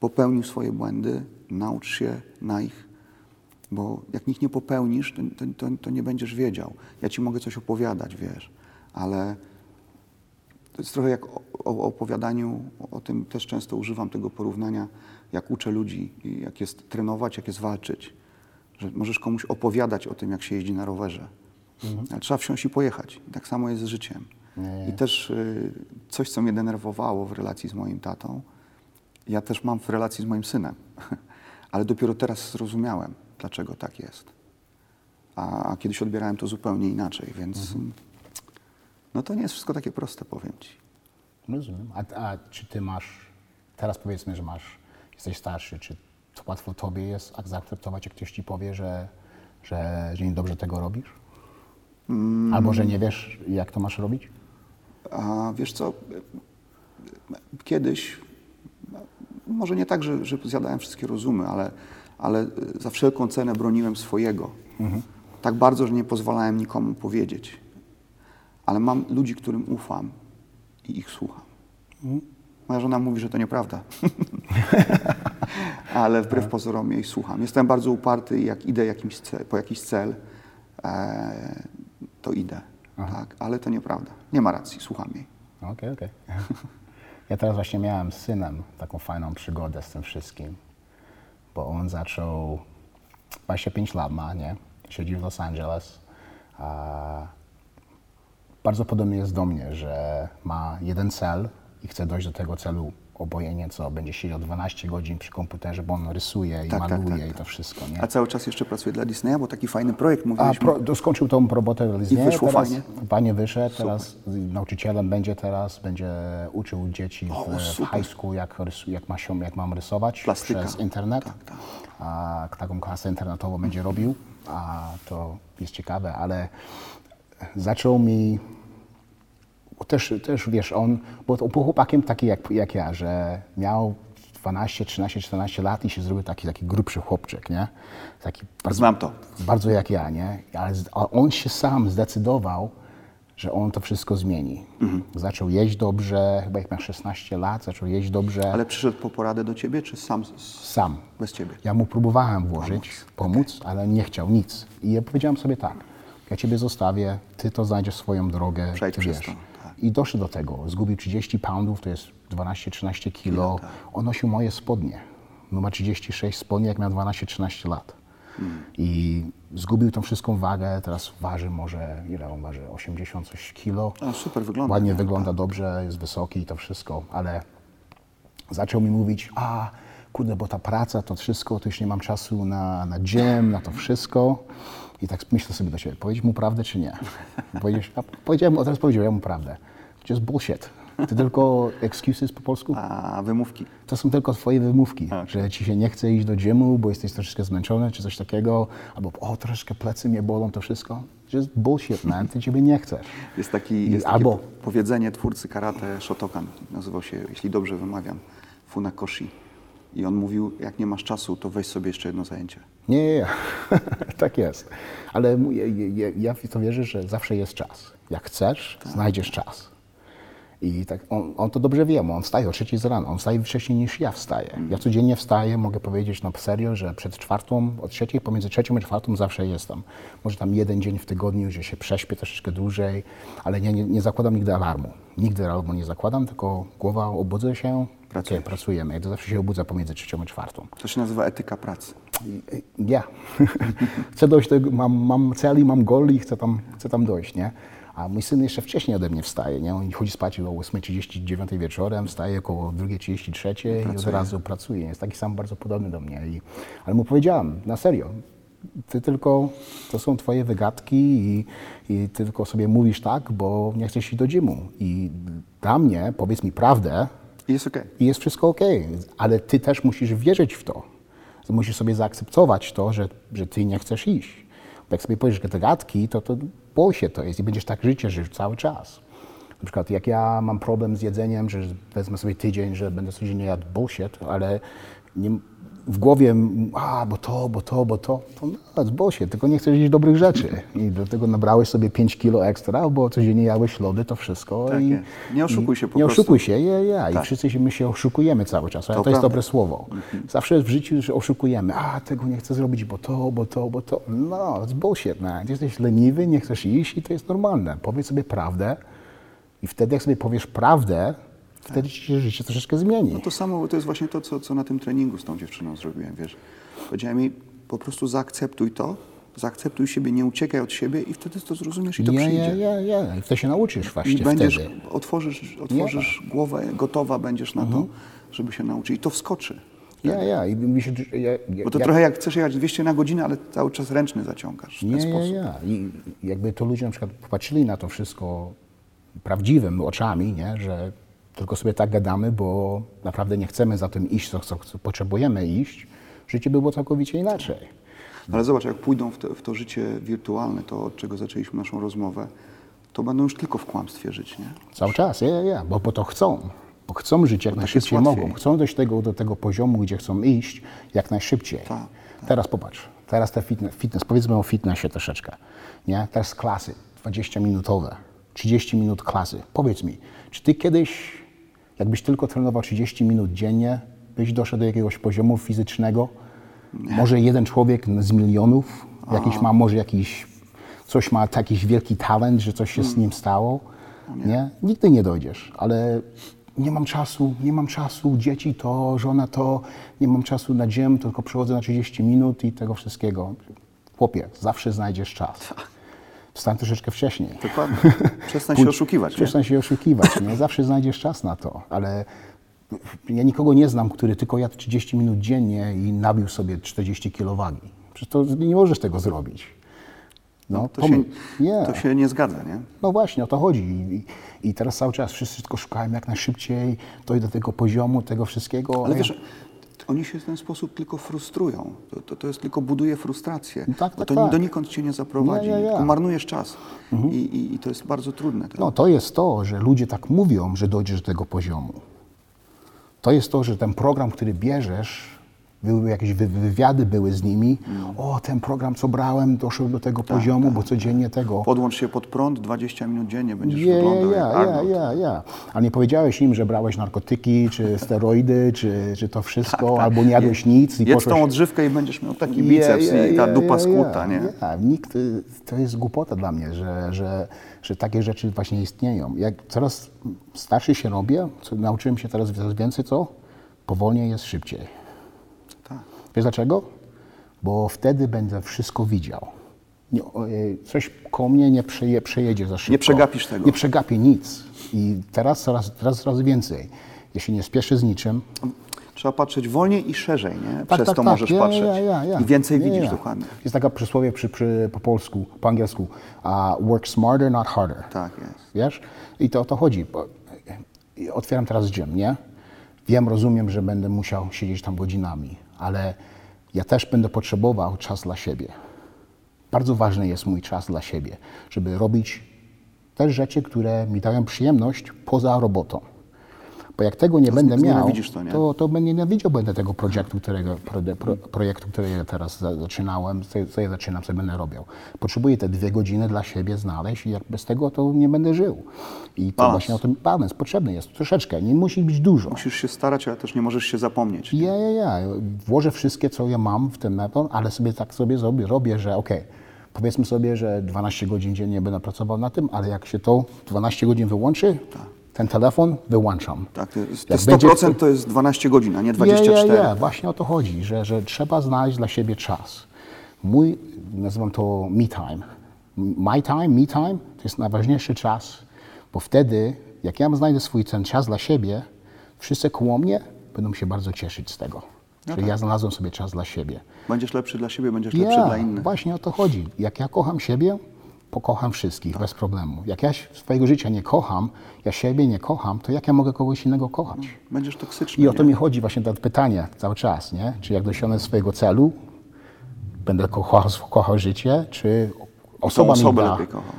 Popełnił swoje błędy, naucz się na ich, bo jak nich nie popełnisz, to, to, to, to nie będziesz wiedział. Ja ci mogę coś opowiadać, wiesz, ale to jest trochę jak o, o opowiadaniu, o tym też często używam tego porównania, jak uczę ludzi, jak jest trenować, jak jest walczyć. Że możesz komuś opowiadać o tym, jak się jeździ na rowerze, ale trzeba wsiąść i pojechać. I tak samo jest z życiem. I też y, coś, co mnie denerwowało w relacji z moim tatą, ja też mam w relacji z moim synem. Ale dopiero teraz zrozumiałem, dlaczego tak jest. A, a kiedyś odbierałem to zupełnie inaczej, więc no to nie jest wszystko takie proste, powiem Ci. Rozumiem. A, a czy ty masz, teraz powiedzmy, że masz, jesteś starszy, czy łatwo tobie jest zaakceptować, jak ktoś ci powie, że, że, że niedobrze tego robisz? Albo że nie wiesz, jak to masz robić? A wiesz co, kiedyś, może nie tak, że, że zjadałem wszystkie rozumy, ale, ale za wszelką cenę broniłem swojego. Tak bardzo, że nie pozwalałem nikomu powiedzieć. Ale mam ludzi, którym ufam i ich słucham. Moja żona mówi, że to nieprawda. ale wbrew pozorom jej słucham. Jestem bardzo uparty i jak idę jakimś cel, po jakiś cel, e, to idę. Tak? Ale to nieprawda. Nie ma racji, słucham jej. Okej, okej. Ja teraz właśnie miałem z synem taką fajną przygodę z tym wszystkim, bo on zaczął, 25 lat ma, nie? Siedzi w Los Angeles. A bardzo podobny jest do mnie, że ma jeden cel i chce dojść do tego celu obojętnie co, będzie siedział 12 godzin przy komputerze, bo on rysuje i Tak, tak, maluje tak, i tak. to wszystko, nie? A cały czas jeszcze pracuje dla Disneya, bo taki fajny projekt A mówiliśmy. pro, to skończył tą robotę z niej, wyszło teraz fajnie? Fajnie wyszedł, teraz nauczycielem będzie teraz, będzie uczył dzieci w, O, w super. high school, jak, rysu, jak, ma się, jak mam rysować Plastyka. przez internet. Tak, tak. A taką klasę internetową będzie robił, a to jest ciekawe, ale zaczął mi też, też wiesz, on był, był chłopakiem taki jak, jak ja, że miał 12, 13, 14 lat i się zrobił taki, taki grubszy chłopczyk, nie? Taki bardzo, Znam to. bardzo jak ja, nie? Ale on się sam zdecydował, że on to wszystko zmieni. Mhm. Zaczął jeść dobrze, chyba jak miał 16 lat, zaczął jeść dobrze Ale przyszedł po poradę do ciebie, czy sam? sam. Bez ciebie. Ja mu próbowałem włożyć, pomóc, ale nie chciał nic. I ja powiedziałem sobie tak, ja ciebie zostawię, ty to znajdziesz swoją drogę, Przejdź ty wiesz. to. I doszedł do tego, zgubił 30 poundów, to jest 12-13 kilo. tak. On nosił moje spodnie. Numer 36 spodnie, jak miał 12-13 lat. Hmm. I zgubił tą wszystką wagę, teraz waży może, ile on waży, 80 coś kilo. A, super wygląda. Ładnie nie? wygląda dobrze, jest wysoki i to wszystko, ale zaczął mi mówić, a kurde, bo ta praca, to wszystko, to już nie mam czasu na, na gym, na to wszystko. I tak myślę sobie do siebie, powiedzieć mu prawdę czy nie? A powiedziałem, a teraz powiedziałem mu prawdę. To jest bullshit. To tylko excuses po polsku? A wymówki. To są tylko twoje wymówki, Tak. że ci się nie chce iść do gymu, bo jesteś troszeczkę zmęczony, czy coś takiego, albo o, troszeczkę plecy mnie bolą, to wszystko. To jest bullshit, man, ty ciebie nie chcesz. Jest, taki, jest takie albo- powiedzenie twórcy karate Shotokan. Nazywał się, jeśli dobrze wymawiam, Funakoshi. I on mówił, jak nie masz czasu, to weź sobie jeszcze jedno zajęcie. Nie, nie, nie. tak jest. Ale ja, ja, ja w to wierzę, że zawsze jest czas. Jak chcesz, znajdziesz czas. I tak on, on to dobrze wie, bo on wstaje o trzeciej z rana, on wstaje wcześniej niż ja wstaję. Ja codziennie wstaję, mogę powiedzieć na serio, że przed czwartą, od trzeciej, pomiędzy trzecią a czwartą zawsze jestem. Może tam jeden dzień w tygodniu, że się prześpię troszeczkę dłużej, ale nie, nie, nie zakładam nigdy alarmu. Nigdy alarmu nie zakładam, tylko głowa obudzę się, Pracujesz. okej, pracujemy. Ja to zawsze się obudzę pomiędzy trzecią a czwartą. To się nazywa etyka pracy. Ja. chcę dojść do tego, mam, mam cel i mam goal i chcę tam, chcę tam dojść, nie? A mój syn jeszcze wcześniej ode mnie wstaje, nie? On chodzi spać o 8.39 wieczorem, wstaje około 2.33 i od razu pracuje. Jest taki sam bardzo podobny do mnie. I, ale mu powiedziałem, na serio, ty tylko, to są twoje wygadki i, i ty tylko sobie mówisz tak, bo nie chcesz iść do gymu. I dla mnie, powiedz mi prawdę, I jest okej. i jest wszystko ok, ale ty też musisz wierzyć w to. Musisz sobie zaakceptować to, że, że ty nie chcesz iść. Jak sobie powiesz te gadki, to to się to jest i będziesz tak życie żyć cały czas. Na przykład jak ja mam problem z jedzeniem, że wezmę sobie tydzień, że będę codziennie jadł bullshit, ale nie, w głowie, a bo to, bo to, bo to, to no, z bullshit, tylko nie chcesz jeść dobrych rzeczy. I dlatego nabrałeś sobie 5 kilo ekstra, bo codziennie jadłeś lody, to wszystko. Tak i. Nie oszukuj się po nie prostu. oszukuj się, ja, ja. I Tak. wszyscy się, my się oszukujemy cały czas, ale To to, jest dobre słowo. Zawsze jest w życiu, że oszukujemy. A, tego nie chcę zrobić, bo to, bo to, bo to. No, it's bullshit, man. Ty jesteś leniwy, nie chcesz iść i to jest normalne. Powiedz sobie prawdę i wtedy, jak sobie powiesz prawdę, wtedy ci się życie troszeczkę zmieni. No to samo, to jest właśnie to, co, co na tym treningu z tą dziewczyną zrobiłem, wiesz. Powiedziałem jej, po prostu zaakceptuj to, zaakceptuj siebie, nie uciekaj od siebie i wtedy to zrozumiesz i to ja, przyjdzie. ja, ja, ja. I wtedy się nauczysz właśnie I będziesz, wtedy. otworzysz, otworzysz głowę, gotowa będziesz na Mhm. to, żeby się nauczyć. I to wskoczy. Ja, ja. I mi się, ja, ja, Bo to ja, trochę jak chcesz jechać 200 na godzinę, ale cały czas ręczny zaciągasz w ten Nie, sposób. nie, nie. I jakby to ludzie na przykład popatrzyli na to wszystko prawdziwym oczami, nie? że tylko sobie tak gadamy, bo naprawdę nie chcemy za tym iść, co, co, co potrzebujemy iść, życie by było całkowicie inaczej. Ale zobacz, jak pójdą w to, w to życie wirtualne, to od czego zaczęliśmy naszą rozmowę, to będą już tylko w kłamstwie żyć, nie? Cały czas, ja, ja, ja, bo po to chcą. Bo chcą żyć jak tak jest najszybciej łatwiej. mogą. Chcą dojść tego, do tego poziomu, gdzie chcą iść jak najszybciej. Tak, Teraz popatrz, teraz te fitness, fitness, powiedzmy o fitnessie troszeczkę. Nie? Teraz klasy 20-minutowe, 30 minut klasy. Powiedz mi, czy ty kiedyś, jakbyś tylko trenował 30 minut dziennie, byś doszedł do jakiegoś poziomu fizycznego? Może jeden człowiek z milionów, jakiś ma może jakiś, coś ma taki wielki talent, że coś się z nim stało? Nie? Nigdy nie dojdziesz, ale nie mam czasu, nie mam czasu, dzieci to, żona to, nie mam czasu na gym, tylko przychodzę na 30 minut i tego wszystkiego. Chłopie, zawsze znajdziesz czas. Wstań troszeczkę wcześniej. Dokładnie. Przestań się oszukiwać, nie? Przestań się oszukiwać, nie? Zawsze znajdziesz czas na to, ale ja nikogo nie znam, który tylko jadł 30 minut dziennie i nabił sobie 40 kilo wagi. Przecież to nie możesz tego zrobić. No, To się, nie. to się nie zgadza, nie? No właśnie, o to chodzi. I, I teraz cały czas wszyscy tylko szukają jak najszybciej dojść do tego poziomu, tego wszystkiego. Ale wiesz, oni się w ten sposób tylko frustrują. To, to, to jest tylko buduje frustrację. No tak, bo tak, to tak. donikąd cię nie zaprowadzi. Nie, nie, nie. Marnujesz czas. I, i, I to jest bardzo trudne. tak? No to jest to, że ludzie tak mówią, że dojdziesz do tego poziomu. To jest to, że ten program, który bierzesz, były jakieś wy- wywiady były z nimi. O, ten program, co brałem, doszedł do tego poziomu, bo codziennie tego. Podłącz się pod prąd, 20 minut dziennie będziesz Ja, wyglądał ja, jak ja, Arnold. ja, ja. A nie powiedziałeś im, że brałeś narkotyki, czy steroidy, czy, czy to wszystko, albo nie jadłeś nic i Jedz poszłeś... tą odżywkę i będziesz miał taki biceps i ta dupa skuta, nie? Nikt, y, to jest głupota dla mnie, że, że, że takie rzeczy właśnie istnieją. Jak coraz starszy się robię, co nauczyłem się teraz coraz więcej, co? Powolniej jest szybciej. Wiesz dlaczego? Bo wtedy będę wszystko widział. Nie, e, coś koło mnie nie przeje, przejedzie za szybko. przegapisz tego. Nie przegapię nic. I teraz coraz, teraz coraz więcej. Jeśli nie spieszę z niczym, Trzeba patrzeć wolniej i szerzej, nie? tak, Przez tak, to tak. możesz ja, patrzeć. Ja, ja. I więcej widzisz dokładnie. Jest taka przysłowie przy, przy, po polsku, po angielsku. Uh, work smarter, not harder. Tak jest. Wiesz? I to o to chodzi. I otwieram teraz gym, nie? Wiem, rozumiem, że będę musiał siedzieć tam godzinami, ale ja też będę potrzebował czas dla siebie. Bardzo ważny jest mój czas dla siebie, żeby robić te rzeczy, które mi dają przyjemność poza robotą. Bo jak tego nie będę miał, to, nie? to, to będę nienawidział będę tego projektu, którego, pro, pro, projektu, który ja teraz za- zaczynałem, co, ja zaczynam, co będę robił. Potrzebuję te dwie godziny dla siebie znaleźć i jak bez tego to nie będę żył. I to Balans. właśnie o tym balans potrzebny jest troszeczkę, nie musi być dużo. Musisz się starać, ale też nie możesz się zapomnieć. Ja, ja, ja. Włożę wszystkie, co ja mam w ten method, ale sobie tak sobie zrobię, robię, że okej, powiedzmy sobie, że 12 godzin dziennie będę pracował na tym, ale jak się to 12 godzin wyłączy, ten telefon wyłączam. Tak, to jest, te będzie 100% to jest 12 godzin, a nie 24. Ja, ja, ja. Właśnie o to chodzi, że, że trzeba znaleźć dla siebie czas. Mój, nazywam to me time. My time, me time, to jest najważniejszy czas, bo wtedy, jak ja znajdę swój ten czas dla siebie, wszyscy koło mnie będą się bardzo cieszyć z tego. No że tak. ja znalazłem sobie czas dla siebie. Będziesz lepszy dla siebie, będziesz lepszy Ja, dla innych. właśnie o to chodzi. Jak ja kocham siebie, pokocham wszystkich bez problemu. Jak ja swojego życia nie kocham, ja siebie nie kocham, to jak ja mogę kogoś innego kochać? Będziesz toksyczny. I o to nie? mi chodzi właśnie to pytanie cały czas, nie? Czy jak dosiągnę swojego celu, będę kochał, kochał życie, czy osoba mi osobę da... lepiej kochał,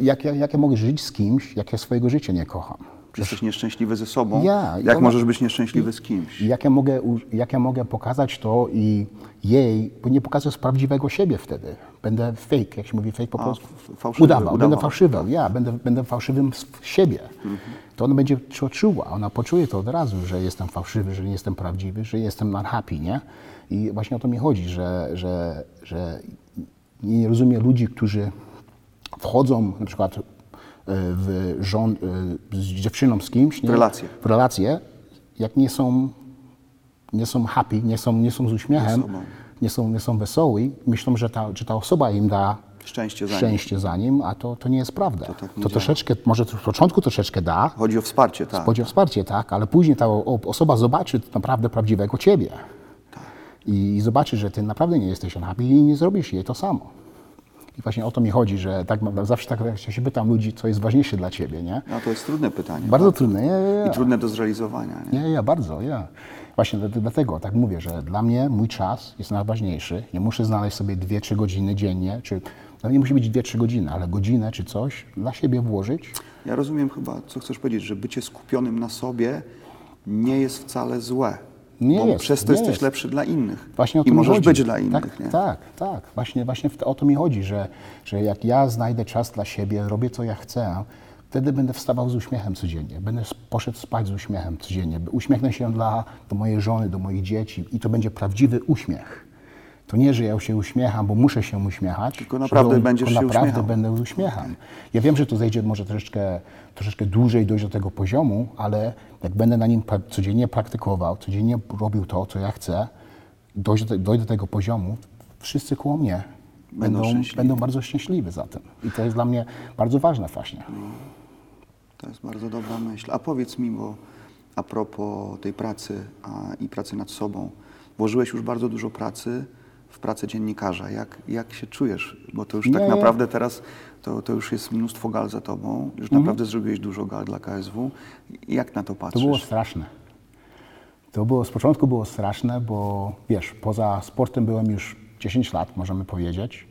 Jak, ja, jak ja mogę żyć z kimś, jak ja swojego życia nie kocham? Jesteś nieszczęśliwy ze sobą. Ja, i jak ona- możesz być nieszczęśliwy z kimś? I jak ja mogę, jak ja mogę pokazać to i jej, bo nie pokażę z prawdziwego siebie wtedy. Będę fake, jak się mówi fake po f- fałszywy, udawał, będę udawał. fałszywał, ja będę, będę fałszywym z siebie. To ona będzie to czuła, ona poczuje to od razu, że jestem fałszywy, że nie jestem prawdziwy, że jestem not happy, nie? I właśnie o to mi chodzi, że, że, że nie rozumiem ludzi, którzy wchodzą na przykład w rząd, e, z dziewczyną z kimś, nie? W relację. w relacje, jak nie są, nie są happy, nie są, nie są z uśmiechem, sobą. nie są, nie są wesoły, myślą, że ta, że ta osoba im da Szczęście za nim. szczęście za nim, a to, to nie jest prawda. To, tak działa. troszeczkę, może w początku troszeczkę da, Chodzi o wsparcie, tak. chodzi o wsparcie, tak, ale później ta osoba zobaczy naprawdę prawdziwego ciebie. I, I zobaczy, że ty naprawdę nie jesteś unhappy i nie zrobisz jej to samo. I właśnie o to mi chodzi, że tak zawsze tak jak się pytam ludzi, co jest ważniejsze dla ciebie, nie? No to jest trudne pytanie. Bardzo trudne. Ja, ja, I ja. trudne do zrealizowania. Nie? Ja, ja, bardzo, ja. Właśnie dl- dlatego tak mówię, że dla mnie mój czas jest najważniejszy. Nie muszę znaleźć sobie 2-3 godziny dziennie, czy no nie musi być 2-3 godziny, ale godzinę czy coś dla siebie włożyć. Ja rozumiem chyba, co chcesz powiedzieć, że bycie skupionym na sobie nie jest wcale złe. Nie bo jest, przez to nie jesteś jest. lepszy dla innych. Właśnie o I możesz chodzi. być dla innych, tak, nie? Tak, tak. Właśnie, właśnie o to mi chodzi, że, że jak ja znajdę czas dla siebie, robię co ja chcę, wtedy będę wstawał z uśmiechem codziennie. Będę poszedł spać z uśmiechem codziennie. Uśmiechnę się dla, do mojej żony, do moich dzieci i to będzie prawdziwy uśmiech. To nie, że ja się uśmiecham, bo muszę się uśmiechać. Tylko naprawdę że będziesz tylko się naprawdę uśmiechał. będę uśmiecham. Ja wiem, że to zejdzie może troszeczkę, troszeczkę dłużej dojść do tego poziomu, ale jak będę na nim codziennie praktykował, codziennie robił to, co ja chcę, dojść do, dojść do tego poziomu, wszyscy koło mnie Będą będą, będą bardzo szczęśliwi za tym. I to jest dla mnie bardzo ważne właśnie. To jest bardzo dobra myśl. A powiedz mi, bo a propos tej pracy a, i pracy nad sobą, włożyłeś już bardzo dużo pracy w pracę dziennikarza. Jak, jak się czujesz? Bo to już tak naprawdę teraz to, to już jest mnóstwo gal za tobą. Już Mhm. naprawdę zrobiłeś dużo gal dla KSW. Jak na to To patrzysz? było straszne. To było, z początku było straszne, bo wiesz, poza sportem byłem już 10 lat, możemy powiedzieć.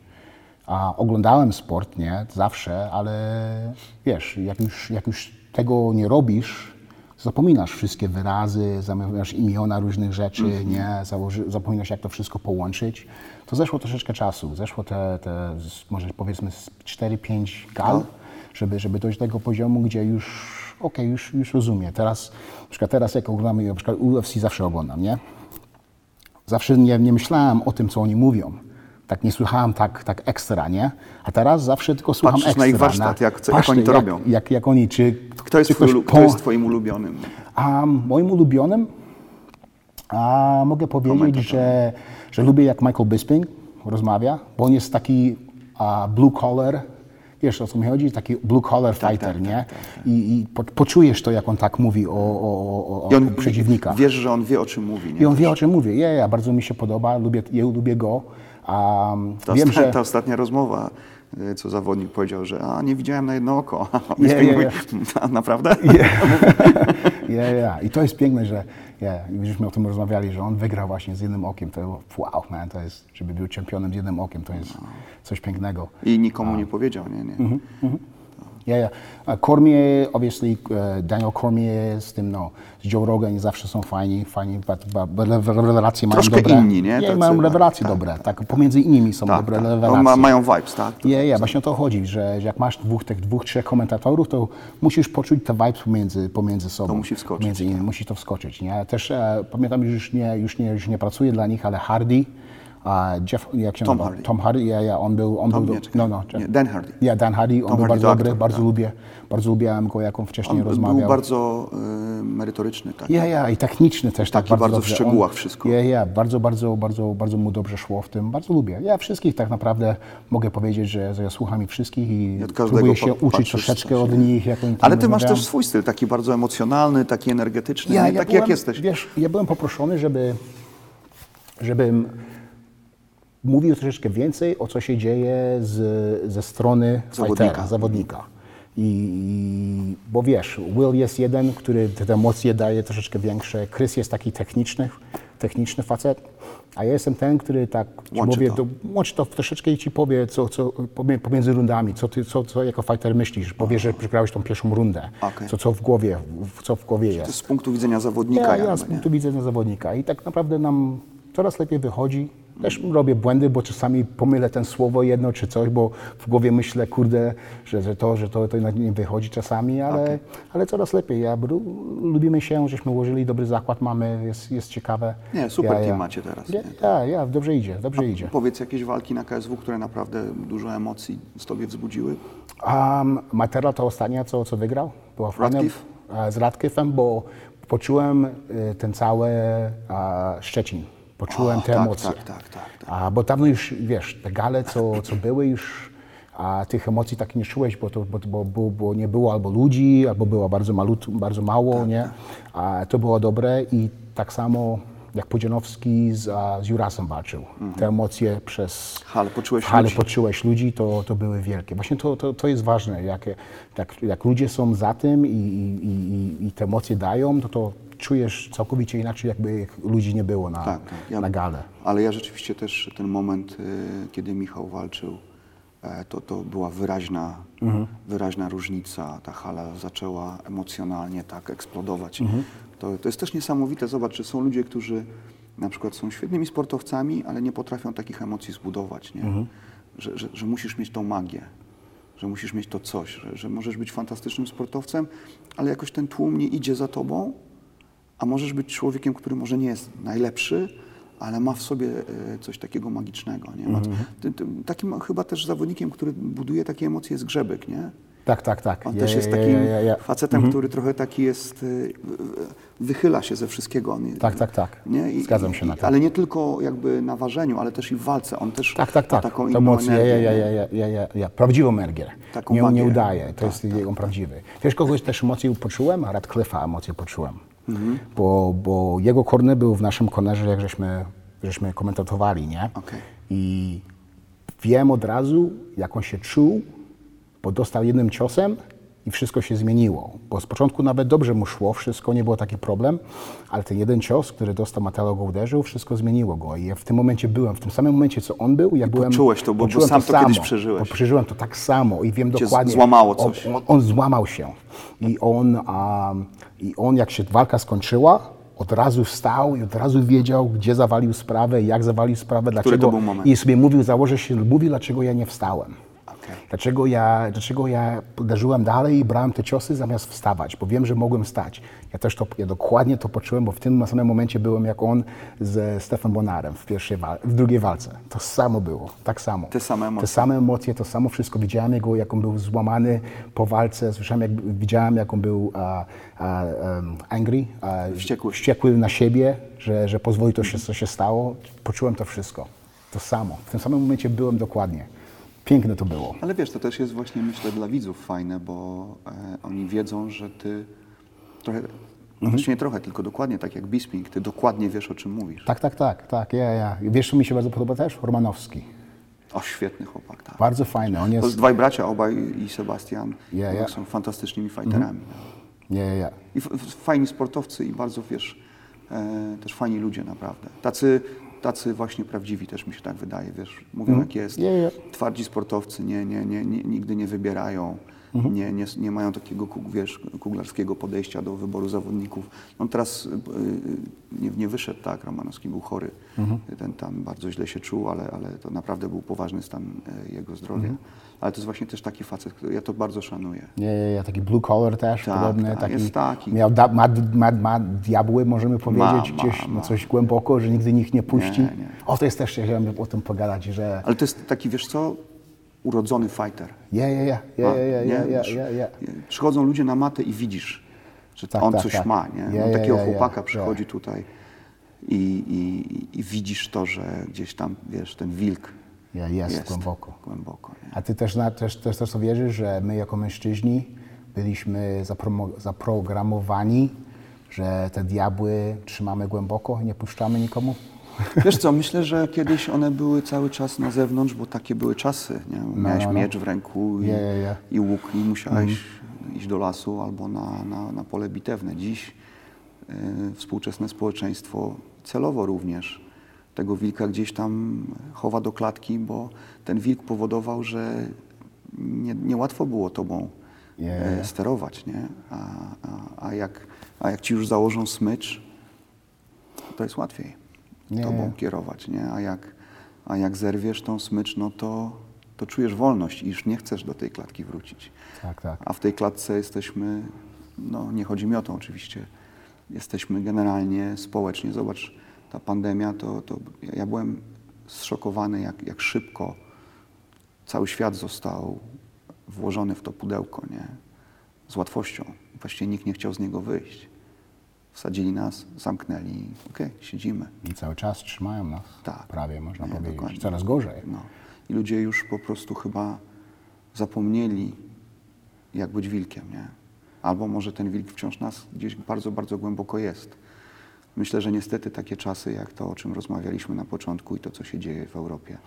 A oglądałem sport, nie, zawsze, ale wiesz, jak już, jak już tego nie robisz, zapominasz wszystkie wyrazy, zapominasz imiona różnych rzeczy, nie? Założy, zapominasz jak to wszystko połączyć. To zeszło troszeczkę czasu, zeszło te, te może powiedzmy z 4-5 gal, żeby, żeby dojść do tego poziomu, gdzie już, okej, już, już rozumiem. Teraz, na przykład teraz jak oglądam, na przykład UFC zawsze oglądam, nie? Zawsze nie, nie myślałem o tym, co oni mówią. Tak nie słuchałem tak, tak ekstra, nie? A teraz zawsze tylko słucham Patrzysz ekstra. na ich warsztat, jak- co- jak oni to robią. Jak, jak oni, czy... Kto jest, czy twój, po- kto jest twoim ulubionym? a moim ulubionym a mogę powiedzieć, że, że lubię jak Michael Bisping rozmawia, bo on jest taki a, blue collar, wiesz o co mi chodzi? Taki blue collar fighter, tak, nie? I, i po, poczujesz to, jak on tak mówi o, o, o, I on o przeciwnika. wiesz, że on wie, o czym mówi, nie? I on wie, o czym mówię. Ja, ja bardzo mi się podoba, lubię, ja lubię go. A, Ta, wiem, że... ta ostatnia rozmowa, y, co zawodnik powiedział, że a nie widziałem na jedno oko. A Bisping nie, mówi, "A, naprawdę? Ja, ja. I to jest piękne, że żeśmy o tym rozmawiali, że on wygrał właśnie z jednym okiem. To wow, man, to jest, żeby był czempionem z jednym okiem, to jest coś pięknego. I nikomu nie powiedział, nie, nie. Mhm. Yeah, yeah. Uh, Cormier, obviously, uh, Daniel Cormier z tym, no, z Joe Rogan zawsze są fajni, fajni, but, but, rewelacje mają dobre. inni, nie? Yeah, mają tak, rewelacje tak, dobre, tak, pomiędzy innymi są Tak, dobre tak. No, rewelacje. ma, mają vibes, tak? Ja, ja, właśnie o to chodzi, że, jak masz dwóch, tych dwóch, trzech komentatorów, to musisz poczuć te vibes pomiędzy, pomiędzy sobą. To musi wskoczyć, tak. Między innymi, musi to wskoczyć, nie? Też e, pamiętam, że już nie, już, nie, już nie pracuję dla nich, ale Hardy, a Jeff, jak się Tom nazywa? Hardy. Tom Hardy, ja, ja, on był, on Tom był, nie, do, no, no, Nie, Dan Hardy. Ja, Dan Hardy, on Tom był Hardy bardzo dobry, bardzo tak. lubię, bardzo lubiłem go, jak on wcześniej On rozmawiał. był bardzo y, merytoryczny, tak? Ja, ja, i techniczny też tak Taki bardzo, bardzo w szczegółach wszystko. Ja, ja, bardzo, bardzo, bardzo, bardzo mu dobrze szło w tym, bardzo lubię. Ja wszystkich tak naprawdę mogę powiedzieć, że, ja słucham ich wszystkich i każdego próbuję się uczyć troszeczkę od nich. Jak oni Ale ty masz też swój styl, taki bardzo emocjonalny, taki energetyczny, Ja, nie? ja taki byłem, jak jesteś. Wiesz, ja byłem poproszony, żeby, żebym mówił troszeczkę więcej o co się dzieje z, ze strony Zawodnika. fightera, zawodnika. I, I, bo wiesz, Will jest jeden, który te emocje daje troszeczkę większe. Chris jest taki techniczny, techniczny facet, a ja jestem ten, który tak Łączy powie, to. to, łączy to troszeczkę i ci powie, co, co pomiędzy rundami, co ty, co, co jako fighter myślisz. Powie, że przegrałeś tą pierwszą rundę, Okej. co, co w głowie, co w głowie jest. To z punktu widzenia zawodnika Ja, ja z punktu widzenia zawodnika i tak naprawdę nam coraz lepiej wychodzi. Też robię błędy, bo czasami pomylę ten słowo jedno czy coś, bo w głowie myślę, kurde, że, że to, że to, to nie wychodzi czasami, ale, ale coraz lepiej. Ja, lu- lubimy się, żeśmy ułożyli dobry zakład, mamy, jest, jest ciekawe. Nie, super ja, team ja. macie teraz, Ja, ja, ja, dobrze idzie, dobrze idzie. Powiedz jakieś walki na KSW, które naprawdę dużo emocji z tobie wzbudziły? Um, Matera to ostatnia, co, co wygrał. Była fajna, z Radcliffe'em, bo poczułem e, ten cały Szczecin. Poczułem O, te tak, emocje. tak, tak, tak, tak. A, bo dawno już, wiesz, te gale, co, co były już, a tych emocji tak nie czułeś, bo, to, bo, bo, bo, bo nie było albo ludzi, albo było bardzo, malut, bardzo mało, Tak, nie? A to było dobre i tak samo jak Pudzianowski z, a, z Jurasem walczył. Te emocje przez Hale, poczułeś hale ludzi. poczułeś ludzi, to, to były wielkie. Właśnie to, to, to jest ważne. Jak, jak, jak ludzie są za tym i, i, i, i te emocje dają, to, to czujesz całkowicie inaczej, jakby ludzi nie było na, Tak, tak. Ja- na gale. Ale ja rzeczywiście też ten moment, y, kiedy Michał walczył, e, to, to była wyraźna, Mhm. wyraźna różnica. Ta hala zaczęła emocjonalnie tak eksplodować. Mhm. To, to jest też niesamowite. Zobacz, że są ludzie, którzy na przykład są świetnymi sportowcami, ale nie potrafią takich emocji zbudować. Nie? Mhm. Że, że, że musisz mieć tą magię. Że musisz mieć to coś, że, że możesz być fantastycznym sportowcem, ale jakoś ten tłum nie idzie za tobą, a możesz być człowiekiem, który może nie jest najlepszy, ale ma w sobie e, coś takiego magicznego. Nie? Ty, ty, takim chyba też zawodnikiem, który buduje takie emocje jest Grzebek, nie? Tak, tak, tak. On Ja- też jest takim ja- ja- ja. facetem, który trochę taki jest, y, wychyla się ze wszystkiego. On, Tak, tak, tak. Nie? I, Zgadzam się i, na to. Ale nie tylko jakby na ważeniu, ale też i w walce. On też Tak, tak, ma tak. taką To inną energię. ja, ja, ja, ja, ja, ja. Prawdziwą energię. Taką nie, magię. nie udaje. To Tak, jest jego prawdziwy. Wiesz, kogoś też emocje poczułem? A Radcliffe'a emocje poczułem. Mhm. Bo, bo jego korner był w naszym kornerze, jak żeśmy, żeśmy komentatowali, nie? Okej. I wiem od razu, jak on się czuł, bo dostał jednym ciosem i wszystko się zmieniło. Bo z początku nawet dobrze mu szło, wszystko nie było taki problem, ale ten jeden cios, który dostał Mateo go uderzył, wszystko zmieniło go. I ja w tym momencie byłem, w tym samym momencie, co on był, ja byłem... poczułeś to, bo- bo sam to kiedyś samo. przeżyłeś. Przeżyłem to tak samo i wiem Cię dokładnie... złamało coś. On, on, on złamał się. I on, a, I on, jak się walka skończyła, od razu wstał i od razu wiedział, gdzie zawalił sprawę, jak zawalił sprawę, dlaczego. to był moment? I sobie mówił, założę się, mówi, dlaczego ja nie wstałem. Okej. Dlaczego ja, dlaczego ja uderzyłem dalej i brałem te ciosy zamiast wstawać, bo wiem, że mogłem stać. Ja też to, ja dokładnie to poczułem, bo w tym samym momencie byłem jak on z Stefan Bonarem w, pierwszej w drugiej walce. To samo było, tak samo. Te same emocje. Te same emocje, to samo wszystko. Widziałem jego, jak on był złamany po walce, słyszałem, jak, widziałem, jak on był a, a, um, angry, a, Wściekły. wściekły na siebie, że, że pozwoli to się, co się stało. Poczułem to wszystko. To samo. W tym samym momencie byłem dokładnie. Piękne to było. Ale wiesz, to też jest właśnie, myślę, dla widzów fajne, bo e, oni wiedzą, że ty trochę, Mhm. znaczy nie trochę, tylko dokładnie tak jak Bisping, ty dokładnie wiesz, o czym mówisz. Tak, tak, tak, tak, ja, ja. I Wiesz, co mi się bardzo podoba też? Romanowski. O, świetny chłopak, tak. Bardzo fajny. On To jest... jest dwaj bracia, obaj i Sebastian, Ja, ja. są fantastycznymi fighterami. Nie, nie, nie. I f- f- fajni sportowcy i bardzo, wiesz, e, też fajni ludzie naprawdę. Tacy, tacy właśnie prawdziwi też mi się tak wydaje, wiesz, mówią jak jest. Ja. Twardzi sportowcy nie, nie, nie, nie, nigdy nie wybierają, nie, nie, nie mają takiego, wiesz, kuglarskiego podejścia do wyboru zawodników. On teraz y, y, nie, nie wyszedł, tak, Romanowski był chory, ten tam bardzo źle się czuł, ale, ale to naprawdę był poważny stan e, jego zdrowia. Ale to jest właśnie też taki facet, który ja to bardzo szanuję. Nie, nie, nie, taki blue collar też, Tak, podobny. tak, taki, jest taki. Miał da, ma, ma, ma diabły, możemy powiedzieć, ma, gdzieś ma. Coś głęboko, że nigdy nikt nie puści. Nie, nie. O, to jest też, ja chciałem o tym pogadać, że... Ale to jest taki, wiesz co, urodzony fighter. Ja, ja, ja, ja, ja, ja, ja, ja, Przy- ja, ja. Przychodzą ludzie na matę i widzisz, że Tak, on tak, coś tak. ma, nie? Ja, on ja, takiego ja, ja, chłopaka ja. przychodzi tutaj i, i, i widzisz to, że gdzieś tam, wiesz, ten wilk Ja, jest, głęboko. Głęboko? A ty też, na, też, też, też wierzysz, że my jako mężczyźni byliśmy zaprogramowani, że te diabły trzymamy głęboko i nie puszczamy nikomu? Wiesz co, myślę, że kiedyś one były cały czas na zewnątrz, bo takie były czasy, nie? Miałeś no, no. miecz w ręku i, i łuk i musiałeś iść do lasu albo na, na, na pole bitewne. Dziś y, współczesne społeczeństwo celowo również tego wilka gdzieś tam chowa do klatki, bo ten wilk powodował, że nie- niełatwo było tobą ja, e, sterować, nie? A, a, a, jak, a jak ci już założą smycz, to jest łatwiej Nie. tobą kierować, nie? A jak, a jak zerwiesz tą smycz, no to, to czujesz wolność i już nie chcesz do tej klatki wrócić. Tak, tak. A w tej klatce jesteśmy, no nie chodzi mi o to oczywiście, jesteśmy generalnie społecznie. Zobacz, ta pandemia, to, to ja- byłem zszokowany, jak, jak szybko cały świat został włożony w to pudełko, nie? Z łatwością. Właściwie nikt nie chciał z niego wyjść. Wsadzili nas, zamknęli, okej, siedzimy. I cały czas trzymają nas. Tak. Prawie, można Nie, powiedzieć. dokładnie. Coraz gorzej. No. I ludzie już po prostu chyba zapomnieli, jak być wilkiem, nie? Albo może ten wilk wciąż nas gdzieś bardzo, bardzo głęboko jest. Myślę, że niestety takie czasy, jak to, o czym rozmawialiśmy na początku i to, co się dzieje w Europie,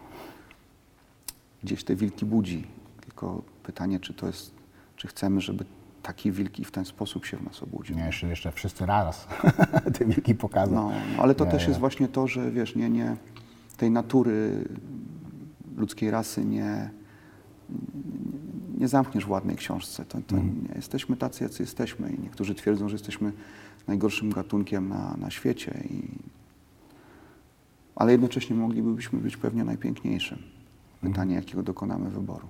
gdzieś te wilki budzi. Tylko pytanie, czy to jest, czy chcemy, żeby taki wilki w ten sposób się w nas obudził. Nie, jeszcze, jeszcze wszyscy raz te wielki pokazą. No, no, ale to Nie, też nie. jest właśnie to, że wiesz, nie, nie, tej natury ludzkiej rasy nie, nie zamkniesz w ładnej książce. To, to Mhm. nie, jesteśmy tacy, jacy jesteśmy i niektórzy twierdzą, że jesteśmy najgorszym gatunkiem na, na świecie. I, ale jednocześnie moglibyśmy być pewnie najpiękniejszym. Mhm. Pytanie, jakiego dokonamy wyboru.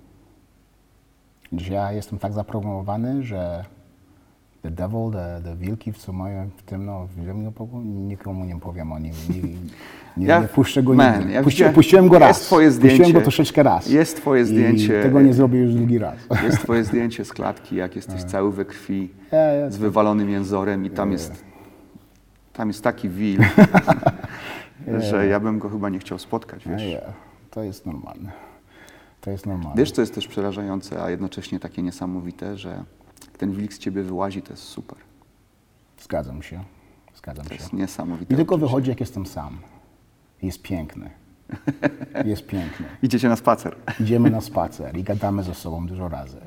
Ja jestem tak zaprogramowany, że The Devil, te, te wilki, co mają w tym, no, w pokój, nikomu nie powiem o nim. Nie, nie, Ja- nie puszczę go man, nigdy. ja Puści, puściłem go raz. twoje Puściłem zdjęcie. go troszeczkę raz. Jest twoje zdjęcie. tego nie zrobię już drugi raz. Jest twoje zdjęcie z klatki, jak jesteś cały we krwi, z wywalonym jęzorem i tam jest, tam jest taki wil, że ja bym go chyba nie chciał spotkać, wiesz. to jest normalne. To jest normalne. Wiesz, co jest też przerażające, a jednocześnie takie niesamowite, że ten wilk z ciebie wyłazi, to jest super. Zgadzam się. Zgadzam To się. jest niesamowite. I tylko uczucie. wychodzi, jak jestem sam. Jest piękny. Jest piękny. Idziecie na spacer. Idziemy na spacer i gadamy ze sobą dużo razy.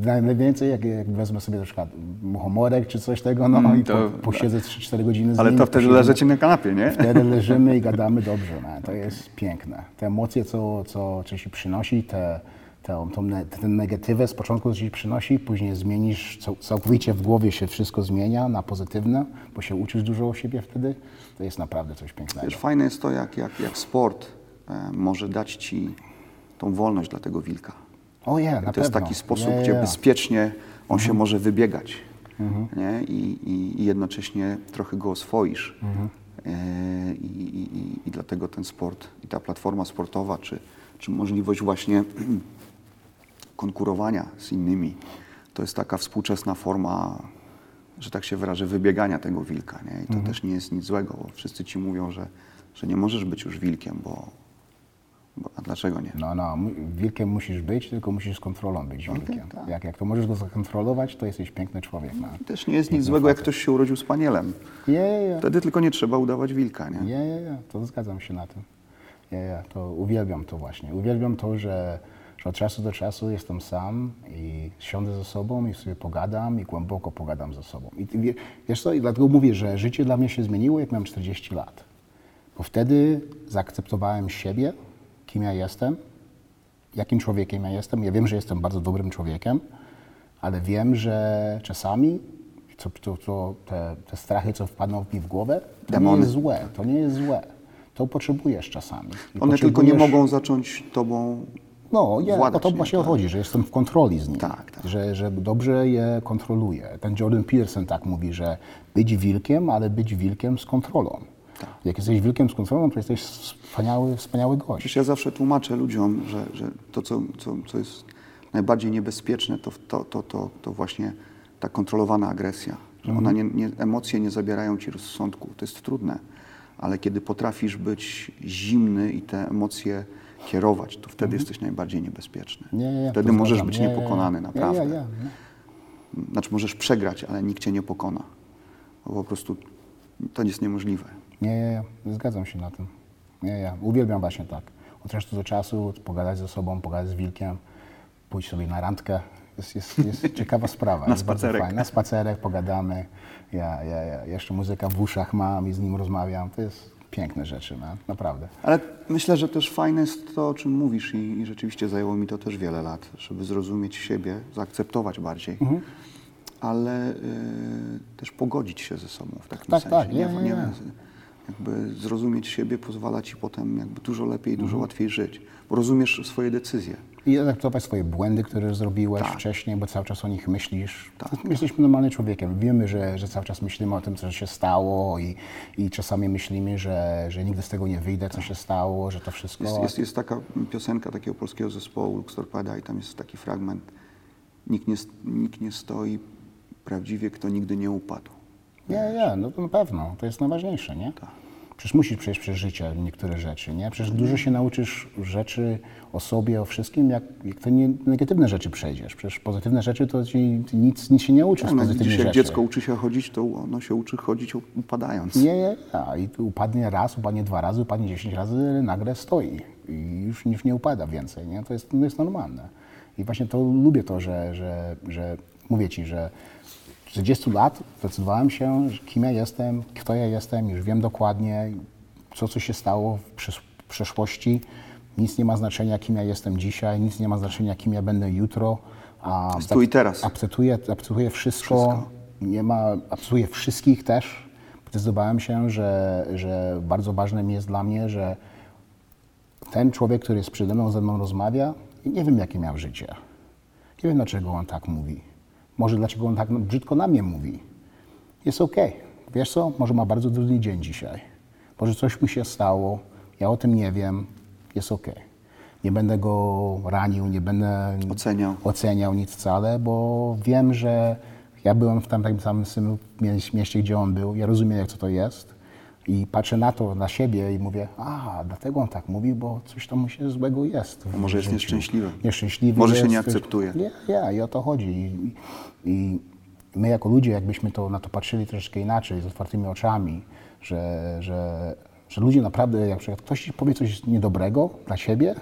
Naj- Najwięcej, jak, jak wezmę sobie na przykład muchomorek czy coś tego, no Mm, i to- po, posiedzę 3-4 godziny z Ale nim. to wtedy leżycie na kanapie, nie? Wtedy leżymy i gadamy dobrze. No. To jest piękne. Te emocje, co, co, co ci przynosi, te, tą, ne- ten negatywę z początku ci przynosi, później zmienisz, cał- całkowicie w głowie się wszystko zmienia na pozytywne, bo się uczysz dużo o siebie wtedy. To jest naprawdę coś pięknego. Wiesz, fajne jest to, jak, jak, jak sport e, może dać ci tą wolność dla tego wilka. O je, na to jest pewno. taki sposób, Je, je, gdzie bezpiecznie on się może wybiegać nie? I, i, i jednocześnie trochę go oswoisz. E, i, i, i, I dlatego ten sport i ta platforma sportowa, czy, czy możliwość właśnie konkurowania z innymi, to jest taka współczesna forma, że tak się wyrażę, wybiegania tego wilka. Nie? I to też nie jest nic złego, bo wszyscy ci mówią, że, że nie możesz być już wilkiem, bo, bo a dlaczego nie? No, no, wilkiem musisz być, tylko musisz z kontrolą być wilkiem. tak. Jak, jak to możesz go zakontrolować, to jesteś piękny człowiek. No. I też nie jest nic złego, jak ktoś się urodził z panielem. Je, je, je. Wtedy tylko nie trzeba udawać wilka, nie? Nie, nie, nie, to zgadzam się na tym. Nie, nie, to uwielbiam to właśnie. Uwielbiam to, że, że od czasu do czasu jestem sam i siądę ze sobą i sobie pogadam i głęboko pogadam ze sobbo. I wiesz co, i dlatego mówię, że życie dla mnie się zmieniło, jak miałem 40 lat. Bo wtedy zaakceptowałem siebie, kim ja jestem, jakim człowiekiem ja jestem. Ja wiem, że jestem bardzo dobrym człowiekiem, ale wiem, że czasami co, to, to, te, te strachy, co wpadną mi w głowę, to Demony. nie jest złe. To nie jest złe. To potrzebujesz czasami. I One tylko nie potrzebujesz- mogą zacząć tobą No, ja, o to nie? właśnie Tak. chodzi, że jestem w kontroli z nim. Tak, tak. Że, że dobrze je kontroluję. Ten Jordan Peterson tak mówi, że być wilkiem, ale być wilkiem z kontrolą. Tak. Jak jesteś wilkiem z kontrolą, to jesteś wspaniały, wspaniały gość. Przecież ja zawsze tłumaczę ludziom, że, że to, co, co, co jest najbardziej niebezpieczne, to, to, to, to, to właśnie ta kontrolowana agresja. Że ona nie, nie, emocje nie zabierają ci rozsądku. To jest trudne, ale kiedy potrafisz być zimny i te emocje kierować, to wtedy jesteś najbardziej niebezpieczny. Nie, nie, wtedy możesz zgadzam. być Nie, nie, nie. niepokonany, Nie, naprawdę. nie, nie. Znaczy możesz przegrać, ale nikt cię nie pokona. Bo po prostu to jest niemożliwe. Nie, nie, nie, zgadzam się na tym. Nie, nie, uwielbiam właśnie tak. Od czasu do czasu pogadać ze sobą, pogadać z wilkiem, pójść sobie na randkę. Jest, jest, jest ciekawa sprawa. Na spacerek. Na spacerek pogadamy. Ja, ja, ja jeszcze muzyka w uszach mam i z nim rozmawiam. To jest piękne rzeczy, no, naprawdę. Ale myślę, że też fajne jest to, o czym mówisz i, i rzeczywiście zajęło mi to też wiele lat, żeby zrozumieć siebie, zaakceptować bardziej, Mhm. ale y, też pogodzić się ze sobą w takim Tak, sensie. tak, nie, nie, nie. Jakby zrozumieć siebie pozwala ci potem jakby dużo lepiej, Mhm. dużo łatwiej żyć, bo rozumiesz swoje decyzje. I adaptować swoje błędy, które zrobiłeś Tak. wcześniej, bo cały czas o nich myślisz. Tak. Jesteśmy normalnym człowiekiem. Wiemy, że, że cały czas myślimy o tym, co się stało i, i czasami myślimy, że, że nigdy z tego nie wyjdę, co się stało, że to wszystko... Jest, jest, jest taka piosenka takiego polskiego zespołu Lux Torpeda i tam jest taki fragment nikt nie, nikt nie stoi prawdziwie, kto nigdy nie upadł. Nie, nie, no to na pewno. To jest najważniejsze, nie? Tak. Przecież musisz przejść przez życie niektóre rzeczy, nie? Przecież dużo się nauczysz rzeczy o sobie, o wszystkim, jak, jak to nie, negatywne rzeczy przejdziesz. Przecież pozytywne rzeczy to ci nic, nic się nie uczysz z No, pozytywnych widzisz, jak rzeczy. dziecko uczy się chodzić, to ono się uczy chodzić upadając. Nie, nie, nie. I upadnie raz, upadnie dwa razy, upadnie dziesięć razy, nagle stoi i już, już nie upada więcej, nie? To jest, to jest normalne. I właśnie to lubię to, że, że, że mówię Ci, że 40 lat zdecydowałem się, kim ja jestem, kto ja jestem, już wiem dokładnie, co, co się stało w przesz- w przeszłości. Nic nie ma znaczenia, kim ja jestem dzisiaj, nic nie ma znaczenia, kim ja będę jutro. A tu i teraz. Akceptuję, akceptuję wszystko, Wszystko. nie ma, akceptuję wszystkich też. Zdecydowałem się, że, że bardzo ważne mi jest dla mnie, że ten człowiek, który jest przede mną, ze mną rozmawia, nie wiem, jakie miał życie. Nie wiem, dlaczego on tak mówi. Może dlaczego on tak brzydko na mnie mówi. Jest okej. Wiesz co? Może ma bardzo trudny dzień dzisiaj. Może coś mu się stało. Ja o tym nie wiem. Jest okej. Nie będę go ranił, nie będę Oceniał. oceniał nic wcale, bo wiem, że ja byłem w tam takim samym samym mie- mieście, gdzie on był. Ja rozumiem, jak co to jest. I patrzę na to, na siebie i mówię, a, dlatego on tak mówi, bo coś tam mu się złego jest. może jest życiu. nieszczęśliwy. Nieszczęśliwy Może się nie coś- akceptuje. Nie, nie, i o to chodzi. I, I my jako ludzie, jakbyśmy to, na to patrzyli troszeczkę inaczej, z otwartymi oczami, że, że, Że ludzie naprawdę, jak przykład ktoś ci powie coś niedobrego dla ciebie,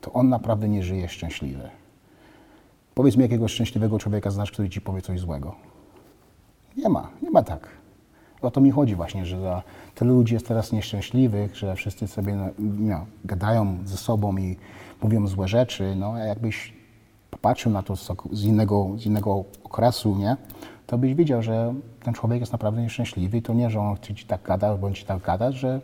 to on naprawdę nie żyje szczęśliwy. Powiedz mi, jakiego szczęśliwego człowieka znasz, który ci powie coś złego. Nie ma, nie ma tak. O to mi chodzi właśnie, że za tyle ludzi jest teraz nieszczęśliwych, że wszyscy sobie no, no, gadają ze sobą i mówią złe rzeczy. No, a jakbyś popatrzył na to z, innego, z innego okresu, nie? to byś widział, że ten człowiek jest naprawdę nieszczęśliwy i to nie, że on ci tak gada, bądź ci tak gada, że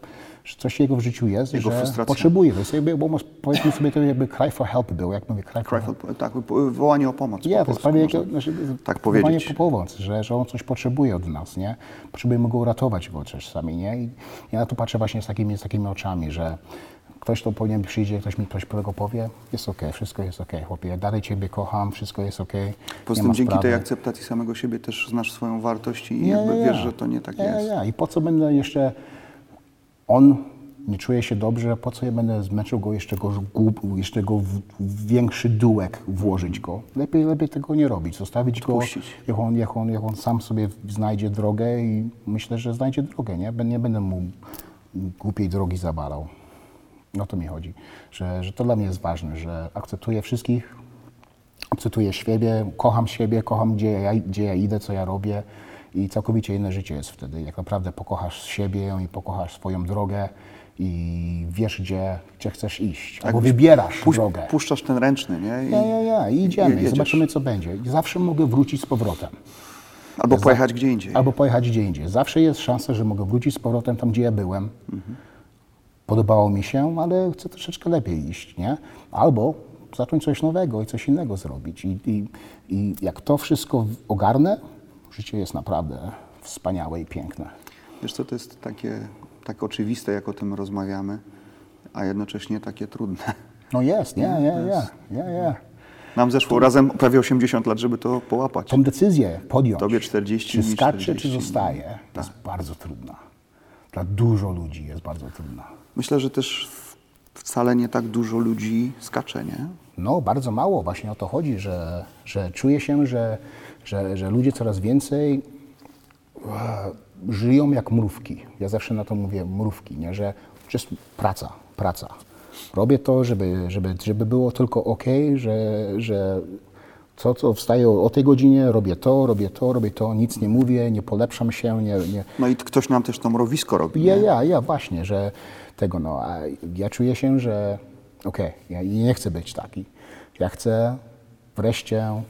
coś jego w życiu jest, Jego że frustracja. potrzebuje. To jest jakby, bo powiedzmy sobie, to jakby cry for help był, jak mówię, cry for Cry help. for- tak, wołanie o pomoc. Nie, po to jest prawie jak, znaczy, tak wołanie powiedzieć. po pomoc, że, że on coś potrzebuje od nas, nie? Potrzebujemy go uratować go czasami, nie? I ja na to patrzę właśnie z takimi, z takimi oczami, że ktoś to powinien przyjdzie, ktoś mi coś tego powie, jest okej, wszystko jest okej, chłopie, ja dalej Ciebie kocham, wszystko jest okej, Poza tym dzięki sprawy. tej akceptacji samego siebie też znasz swoją wartość i Ja, jakby ja, wiesz, ja. że to nie tak ja, jest. Ja, I po co będę jeszcze, on nie czuje się dobrze, po co ja będę zmęczył go, jeszcze go, jeszcze go w, większy dułek włożyć go. Lepiej, lepiej tego nie robić, zostawić go, Odpuścić. jak on, jak, on, jak on sam sobie znajdzie drogę i myślę, że znajdzie drogę, nie? Nie będę mu głupiej drogi zabalał. O to mi chodzi, że, że to dla mnie jest ważne, że akceptuję wszystkich, akceptuję siebie, kocham siebie, kocham gdzie ja, gdzie ja idę, co ja robię i całkowicie inne życie jest wtedy. Jak naprawdę pokochasz siebie i pokochasz swoją drogę i wiesz, gdzie, gdzie chcesz iść, albo Jakbyś wybierasz Puś- drogę. Puszczasz ten ręczny, nie? I, Ja, ja, ja, i idziemy, i zobaczymy, co będzie. Zawsze mogę wrócić z powrotem. Albo pojechać gdzie indziej. Albo pojechać gdzie indziej. Zawsze jest szansa, że mogę wrócić z powrotem tam, gdzie ja byłem. Podobało mi się, ale chcę troszeczkę lepiej iść, nie? Albo zacząć coś nowego i coś innego zrobić. I, i, i jak to wszystko ogarnę, życie jest naprawdę wspaniałe i piękne. Wiesz co, to jest takie tak oczywiste, jak o tym rozmawiamy, a jednocześnie takie trudne. No jest, nie, nie, nie, nie, nie. Nam zeszło razem prawie 80 lat, żeby to połapać. Tą decyzję podjąć, Tobie 40, czy skacze, 40. czy zostaje, to jest bardzo trudna. Dla dużo ludzi jest bardzo trudna. Myślę, że też wcale nie tak dużo ludzi skacze, nie? No, bardzo mało. Właśnie o to chodzi, że, że czuję się, że, że, że ludzie coraz więcej e, żyją jak mrówki. Ja zawsze na to mówię mrówki, nie? że just praca, praca. Robię to, żeby, żeby, żeby było tylko ok, że, że co, co wstaję o, tej godzinie, robię to, robię to, robię to, nic nie mówię, nie polepszam się, nie, nie, No i ktoś nam też to mrowisko robi. ja, nie? ja, ja, właśnie, że tego, no, a ja czuję się, że okej, ja nie chcę być taki. Ja chcę wreszcie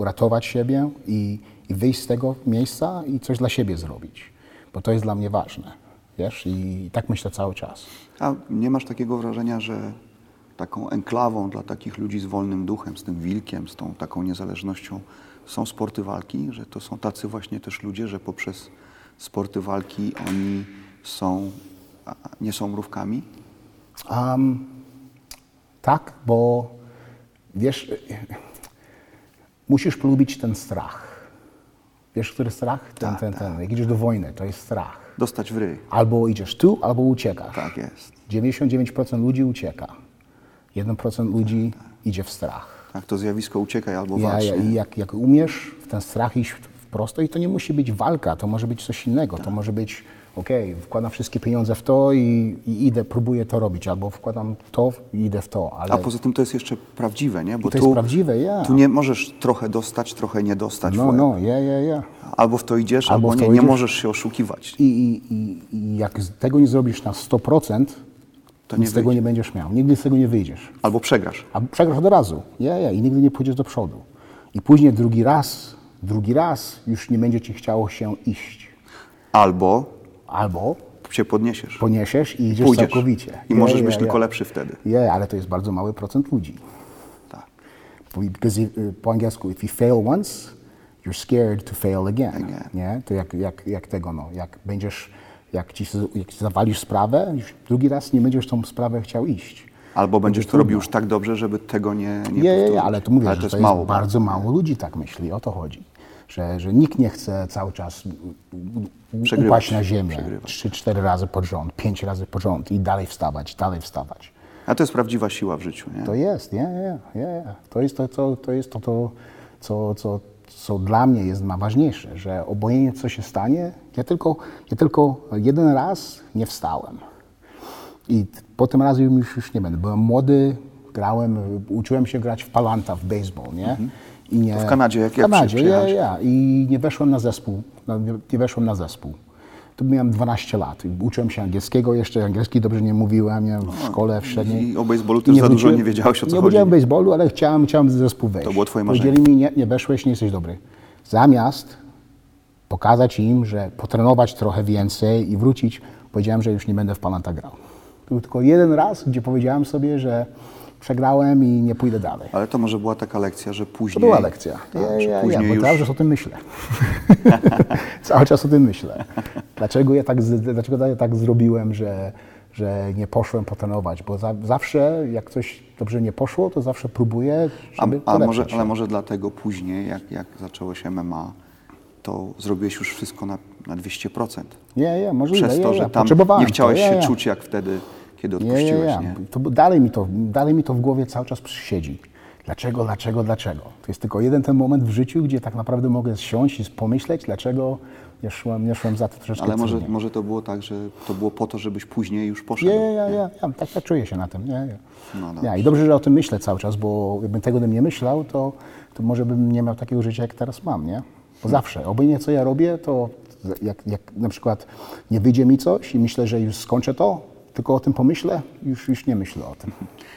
uratować siebie i, i wyjść z tego miejsca i coś dla siebie zrobić, bo to jest dla mnie ważne, wiesz, i tak myślę cały czas. A nie masz takiego wrażenia, że taką enklawą dla takich ludzi z wolnym duchem, z tym wilkiem, z tą taką niezależnością są sporty walki, że to są tacy właśnie też ludzie, że poprzez sporty walki oni są, nie są mrówkami? Um, tak, bo wiesz, musisz polubić ten strach. Wiesz, który strach? Ten, Tak, ten, ten. Jak idziesz do wojny, to jest strach. Dostać w ryj. Albo idziesz tu, albo uciekasz. Tak jest. 99% ludzi ucieka. 1% ludzi idzie w strach. Tak, to zjawisko uciekaj albo Ja, walcz. ja, jak, jak umiesz w ten strach iść prosto, i to nie musi być walka, to może być coś innego. To może być, okej, wkładam wszystkie pieniądze w to i, i idę, próbuję to robić, albo wkładam to i idę w to. Ale A poza tym to jest jeszcze prawdziwe, nie? Bo to jest prawdziwe, ja. Tu nie możesz trochę dostać, trochę nie dostać. no, no, ja, ja, ja. Albo w to idziesz, Albo albo, to nie, nie idziesz. możesz się oszukiwać. I, i, i, I jak tego nie zrobisz na 100%, to nie nic z tego nie będziesz miał. Nigdy z tego nie wyjdziesz. Albo przegrasz. A przegrasz od razu. Ja, ja. I nigdy nie pójdziesz do przodu. I później drugi raz, drugi raz już nie będzie ci chciało się iść. Albo Albo się podniesiesz. poniesiesz i idziesz Pójdziesz. całkowicie. I Ja, możesz ja, być ja. tylko lepszy wtedy. Nie, ale to jest bardzo mały procent ludzi. Tak. Because if, y, po angielsku, if you fail once, you're scared to fail again. Again. Nie? To jak, jak, jak tego, no, jak będziesz, jak ci, jak zawalisz sprawę, już drugi raz nie będziesz tą sprawę chciał iść. Albo będziesz to robił już tak dobrze, żeby tego nie, nie nie, ale to mówię, ale że to jest jest mało. bardzo mało ludzi tak myśli, o to chodzi. Że, że nikt nie chce cały czas Przegrywać, upaść na ziemię trzy, cztery razy pod rząd, pięć razy pod rząd i dalej wstawać, dalej wstawać. A to jest prawdziwa siła w życiu, nie? To jest, nie, nie, nie. To jest to, co, to, jest to, to co, co, co dla mnie jest najważniejsze, że obojętnie co się stanie, ja tylko, ja tylko jeden raz nie wstałem. I po tym razie już, już nie będę. Byłem młody, grałem, uczyłem się grać w palanta, w baseball, nie? I nie. To w Kanadzie, jak- w jak Kanadzie, ja, przyjechałeś? ja. I nie weszłem na zespół. No, nie, nie weszłem na zespół. Tu miałem 12 lat. Uczyłem się angielskiego jeszcze, angielski dobrze nie mówiłem, nie? w szkole, w średniej. i o baseballu też za dużo nie wiedziałeś, o co Nie chodzi. wiedziałem baseballu, ale chciałem, chciałem w zespół wejść. To było twoje marzenie. Powiedzieli mi, nie, nie weszłeś, nie jesteś dobry. Zamiast pokazać im, że potrenować trochę więcej i wrócić, powiedziałem, że już nie będę w Palanta grał. To był tylko jeden raz, gdzie powiedziałem sobie, że przegrałem i nie pójdę dalej. Ale to może była taka lekcja, że później... To była lekcja. Tak, Ja, że ja, później ja, już... cały czas o tym myślę. cały czas o tym myślę. Dlaczego ja tak, dlaczego ja tak zrobiłem, że, że nie poszłem potrenować? Bo za, zawsze, jak coś dobrze nie poszło, to zawsze próbuję, A, żeby a może, polepszyć się. ale może dlatego później, jak, jak zaczęłeś MMA, to zrobiłeś już wszystko na, na 200%. Nie, nie, możliwe. Przez to, że tam nie chciałeś to, się czuć jak wtedy, kiedy Nie, nie, odpuściłeś, nie. nie? To, dalej, mi to, dalej mi to w głowie cały czas siedzi. Dlaczego, dlaczego, dlaczego? To jest tylko jeden ten moment w życiu, gdzie tak naprawdę mogę siąść i pomyśleć, dlaczego nie szłem, nie szłem za to troszeczkę Ale może, może to było tak, że to było po to, żebyś później już poszedł. Nie, nie, nie, nie, ja, tak, tak czuję się na tym. Nie, nie. No nie, dobrze. I dobrze, że o tym myślę cały czas, bo jakbym tego bym nie myślał, to, to może bym nie miał takiego życia, jak teraz mam, nie? Bo Hmm. zawsze, obojętnie co ja robię, to jak, jak na przykład nie wyjdzie mi coś i myślę, że już skończę to, tylko o tym pomyślę, już, już nie myślę o tym.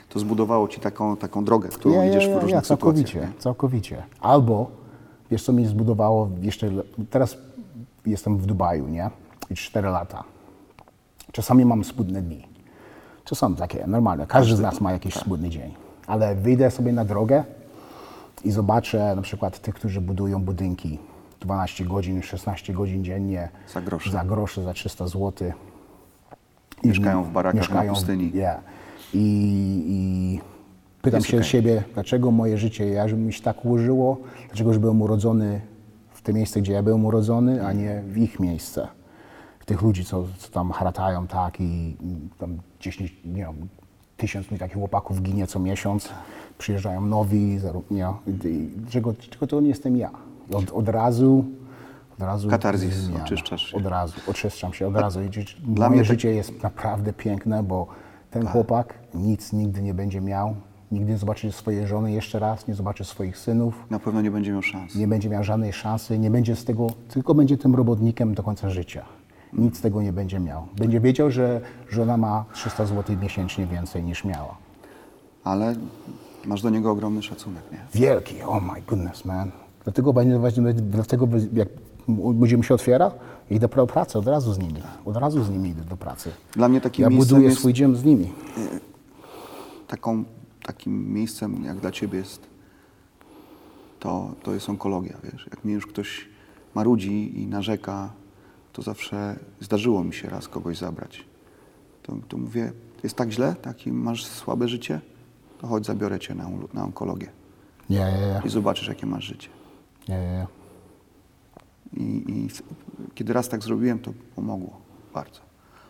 To zbudowało ci taką, taką drogę, którą idziesz w różnych całkowicie, sytuacjach. nie? całkowicie. Albo, wiesz co mi zbudowało jeszcze, teraz jestem w Dubaju, nie? I 4 lata. Czasami mam smutne dni. Czasami takie normalne. Każdy z nas ma jakiś tak. smutny dzień. Ale wyjdę sobie na drogę i zobaczę na przykład tych, którzy budują budynki 12 godzin, 16 godzin dziennie. Za grosze. Za grosze, za 300 zł. Mieszkają w barakach na pustyni. Yeah. I, I pytam Jest się okej. siebie, dlaczego moje życie, ja, mi się tak ułożyło, dlaczego byłem urodzony w tym miejscu, gdzie ja byłem urodzony, a nie w ich miejsce. Tych ludzi, co, co tam haratają, tak, i, i tam 10, nie wiem, tysiąc mi takich chłopaków ginie co miesiąc, przyjeżdżają nowi, zaró- nie, dlaczego, dlaczego to nie jestem ja? Od, od razu, razu Katarzis, zmiana. oczyszczasz się. Od razu, oczyszczam się od razu. I, Dla moje mnie tak- życie jest naprawdę piękne, bo ten chłopak nic nigdy nie będzie miał, nigdy nie zobaczy swojej żony jeszcze raz, nie zobaczy swoich synów, Na pewno nie będzie miał szans. nie będzie miał żadnej szansy, nie będzie z tego, tylko będzie tym robotnikiem do końca życia. Nic z tego nie będzie miał. Będzie wiedział, że żona ma 300 zł miesięcznie więcej niż miała. Ale masz do niego ogromny szacunek, nie? Wielki, oh my goodness, man. Dlatego, będzie- dlatego jak będziemy się otwiera, idę do pracy od razu z nimi. Od razu z nimi idę do pracy. Dla mnie takim Ja buduję jest swój dziem z nimi. taką, takim miejscem, jak dla ciebie jest, to, to jest onkologia, wiesz. Jak mnie już ktoś marudzi i narzeka, to zawsze zdarzyło mi się raz kogoś zabrać. To, to mówię, jest tak źle, taki masz słabe życie, to chodź zabiorę cię na, na onkologię Nie, nie, nie. i zobaczysz, jakie masz życie. nie, nie, nie. I, I kiedy raz tak zrobiłem, to pomogło bardzo.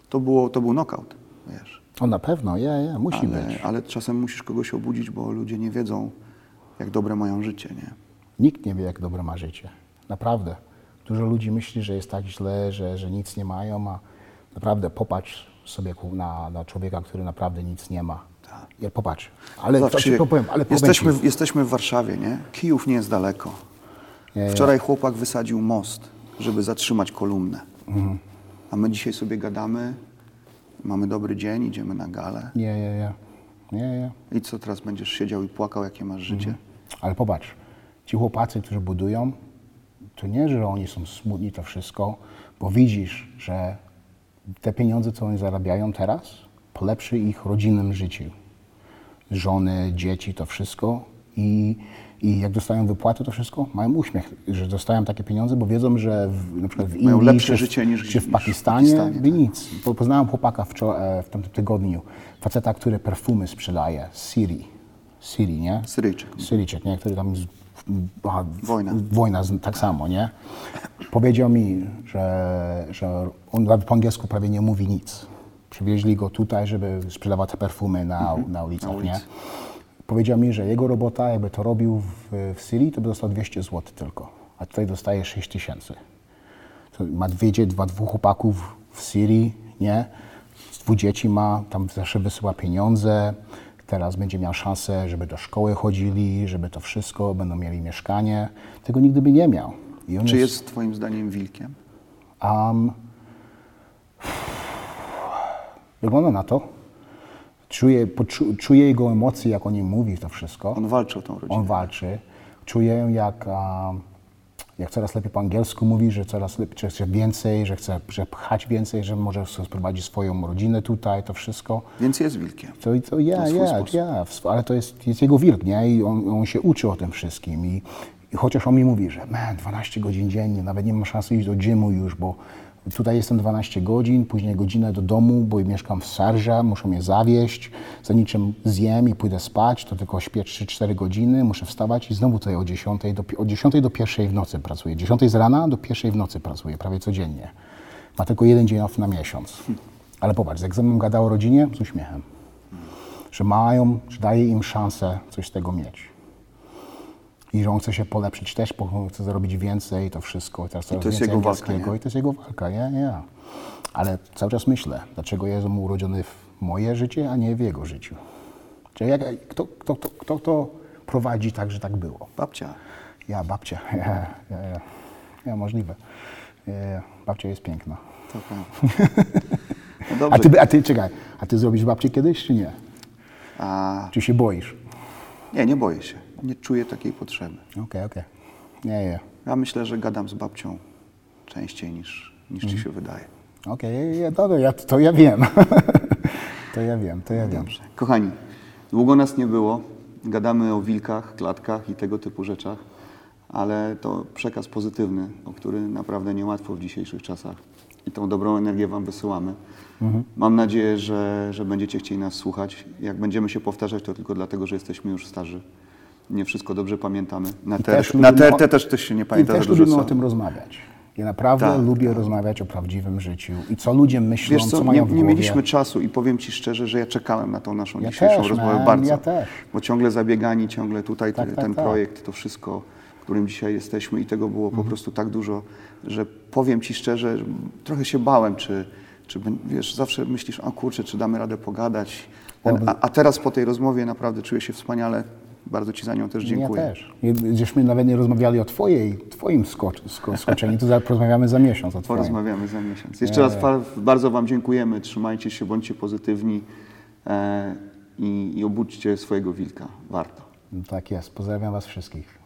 To, było, to był knockout, wiesz. O, na pewno, nie, nie, musi być. Ale, ale czasem musisz kogoś obudzić, bo ludzie nie wiedzą, jak dobre mają życie, nie? Nikt nie wie, jak dobre ma życie. Naprawdę. Dużo ludzi myśli, że jest tak źle, że, że nic nie mają, a naprawdę popatrz sobie na, na człowieka, który naprawdę nic nie ma. Tak. Ja, popatrz. Ale ci Krzysiek, powiem, ale jesteśmy, w- jesteśmy w Warszawie, nie? Kijów nie jest daleko. Nie. Wczoraj chłopak wysadził most, żeby zatrzymać kolumnę. Mhm. A my dzisiaj sobie gadamy, mamy dobry dzień, idziemy na galę. Nie, nie, nie. Nie, nie. I co, teraz będziesz siedział i płakał, jakie masz życie? Mhm. Ale popatrz, ci chłopacy, którzy budują, to nie, że oni są smutni, to wszystko, bo widzisz, że te pieniądze, co oni zarabiają teraz, polepszy ich rodzinnym życiu. Żony, dzieci, to wszystko. I, I jak dostają wypłaty, to wszystko, mają uśmiech, że dostają takie pieniądze, bo wiedzą, że w, na przykład w Mają Indii lepsze czy, w- życie niż- czy w niż w Pakistanie, Pakistanie, by tak. nic. Poznałem chłopaka wczor- e, w tamtym tygodniu, faceta, który perfumy sprzedaje z Syrii. Syrii, nie? Syryjczyk. Syryjczyk, nie? Który tam... Z, Wojna. Wojna, z- tak samo, nie? Powiedział mi, że, że on po angielsku prawie nie mówi nic. Przywieźli go tutaj, żeby sprzedawać te perfumy na, na ulicach, Mhm. na nie? Powiedział mi, że jego robota, jakby to robił w, w Syrii, to by dostał 200 zł tylko. a tutaj dostaje 6 tysięcy. Ma dwie, dwa, dwóch chłopaków w Syrii, nie? Dwóch dzieci ma, tam zawsze wysyła pieniądze. Teraz będzie miał szansę, żeby do szkoły chodzili, żeby to wszystko, będą mieli mieszkanie. Tego nigdy by nie miał. Czy jest twoim zdaniem wilkiem? Um, wygląda na to. Czuję, poczu, czuję jego emocje, jak o nim mówi to wszystko. On walczy o tą rodzinę. On walczy. Czuję, jak, um, jak coraz lepiej po angielsku mówi, że coraz lepiej, że chce więcej, że chce że pchać więcej, że może sprowadzić swoją rodzinę tutaj, to wszystko. Więc jest wilkiem. To, to ja, ja, ja, ale to jest, jest jego wilk, nie? I on, on się uczy o tym wszystkim. I, I chociaż on mi mówi, że man, 12 godzin dziennie, nawet nie mam szansy iść do gymu już, bo tutaj jestem 12 godzin, później godzinę do domu, bo mieszkam w Sarża, muszę mnie zawieść, za niczym zjem i pójdę spać, to tylko śpię 3-4 godziny, muszę wstawać i znowu tutaj o 10 do, od 10 do 1 w nocy pracuję. 10 z rana do 1 w nocy pracuję, prawie codziennie. Ma tylko jeden dzień off na miesiąc. Ale popatrz, jak ze mną gadał o rodzinie, z uśmiechem że mają, że daje im szansę coś z tego mieć. I że on chce się polepszyć też, bo chce zarobić więcej, to wszystko. Teraz coraz to jest jego walka, nie? I to jest jego walka, nie, nie. Ale cały czas myślę, dlaczego ja jestem urodzony w moje życie, a nie w jego życiu. Czyli jak, kto, kto, kto, kto to prowadzi tak, że tak było? Babcia. Ja, babcia. Ja, ja, ja. ja możliwe. Ja, ja. Babcia jest piękna. To. No. A ty, a ty, czekaj, a ty zrobisz babcię kiedyś, czy nie? A, Czy się boisz? nie, nie boję się. Nie czuję takiej potrzeby. Okej, okej. Nie, nie. Ja myślę, że gadam z babcią częściej niż, niż ci się wydaje. Okej, ja, dobra, ja, to ja wiem. to ja wiem, to ja wiem. Dobrze. Kochani, długo nas nie było. Gadamy o wilkach, klatkach i tego typu rzeczach, ale to przekaz pozytywny, o który naprawdę niełatwo w dzisiejszych czasach. I tą dobrą energię Wam wysyłamy. Mam nadzieję, że, że będziecie chcieli nas słuchać. Jak będziemy się powtarzać, to tylko dlatego, że jesteśmy już starzy. Nie wszystko dobrze pamiętamy. Na, I ter, też na TRT też, też się nie I pamięta też za dużo lubimy o tym rozmawiać. Ja naprawdę Tak, lubię rozmawiać o prawdziwym życiu i co ludzie myślą, Wiesz co, co nie, mają nie głowie. mieliśmy czasu i powiem Ci szczerze, że ja czekałem na tą naszą Ja dzisiejszą też, rozmowę man, bardzo. ja też. Bo ciągle zabiegani, ciągle tutaj Tak, te- tak, ten tak. projekt, to wszystko, w którym dzisiaj jesteśmy i tego było Mhm. po prostu tak dużo, że powiem Ci szczerze, trochę się bałem, czy, czy wiesz, zawsze myślisz, a kurczę, czy damy radę pogadać. Ten, a, a teraz po tej rozmowie naprawdę czuję się wspaniale. Bardzo Ci za nią też dziękuję. Ja też. Żeśmy nawet nie rozmawiali o twojej, twoim skocz, sko, skoczeniu, to porozmawiamy za miesiąc o twoim. Porozmawiamy za miesiąc. Jeszcze raz fa- bardzo Wam dziękujemy. Trzymajcie się, bądźcie pozytywni e, i, i obudźcie swojego wilka. Warto. Tak jest. Pozdrawiam was wszystkich.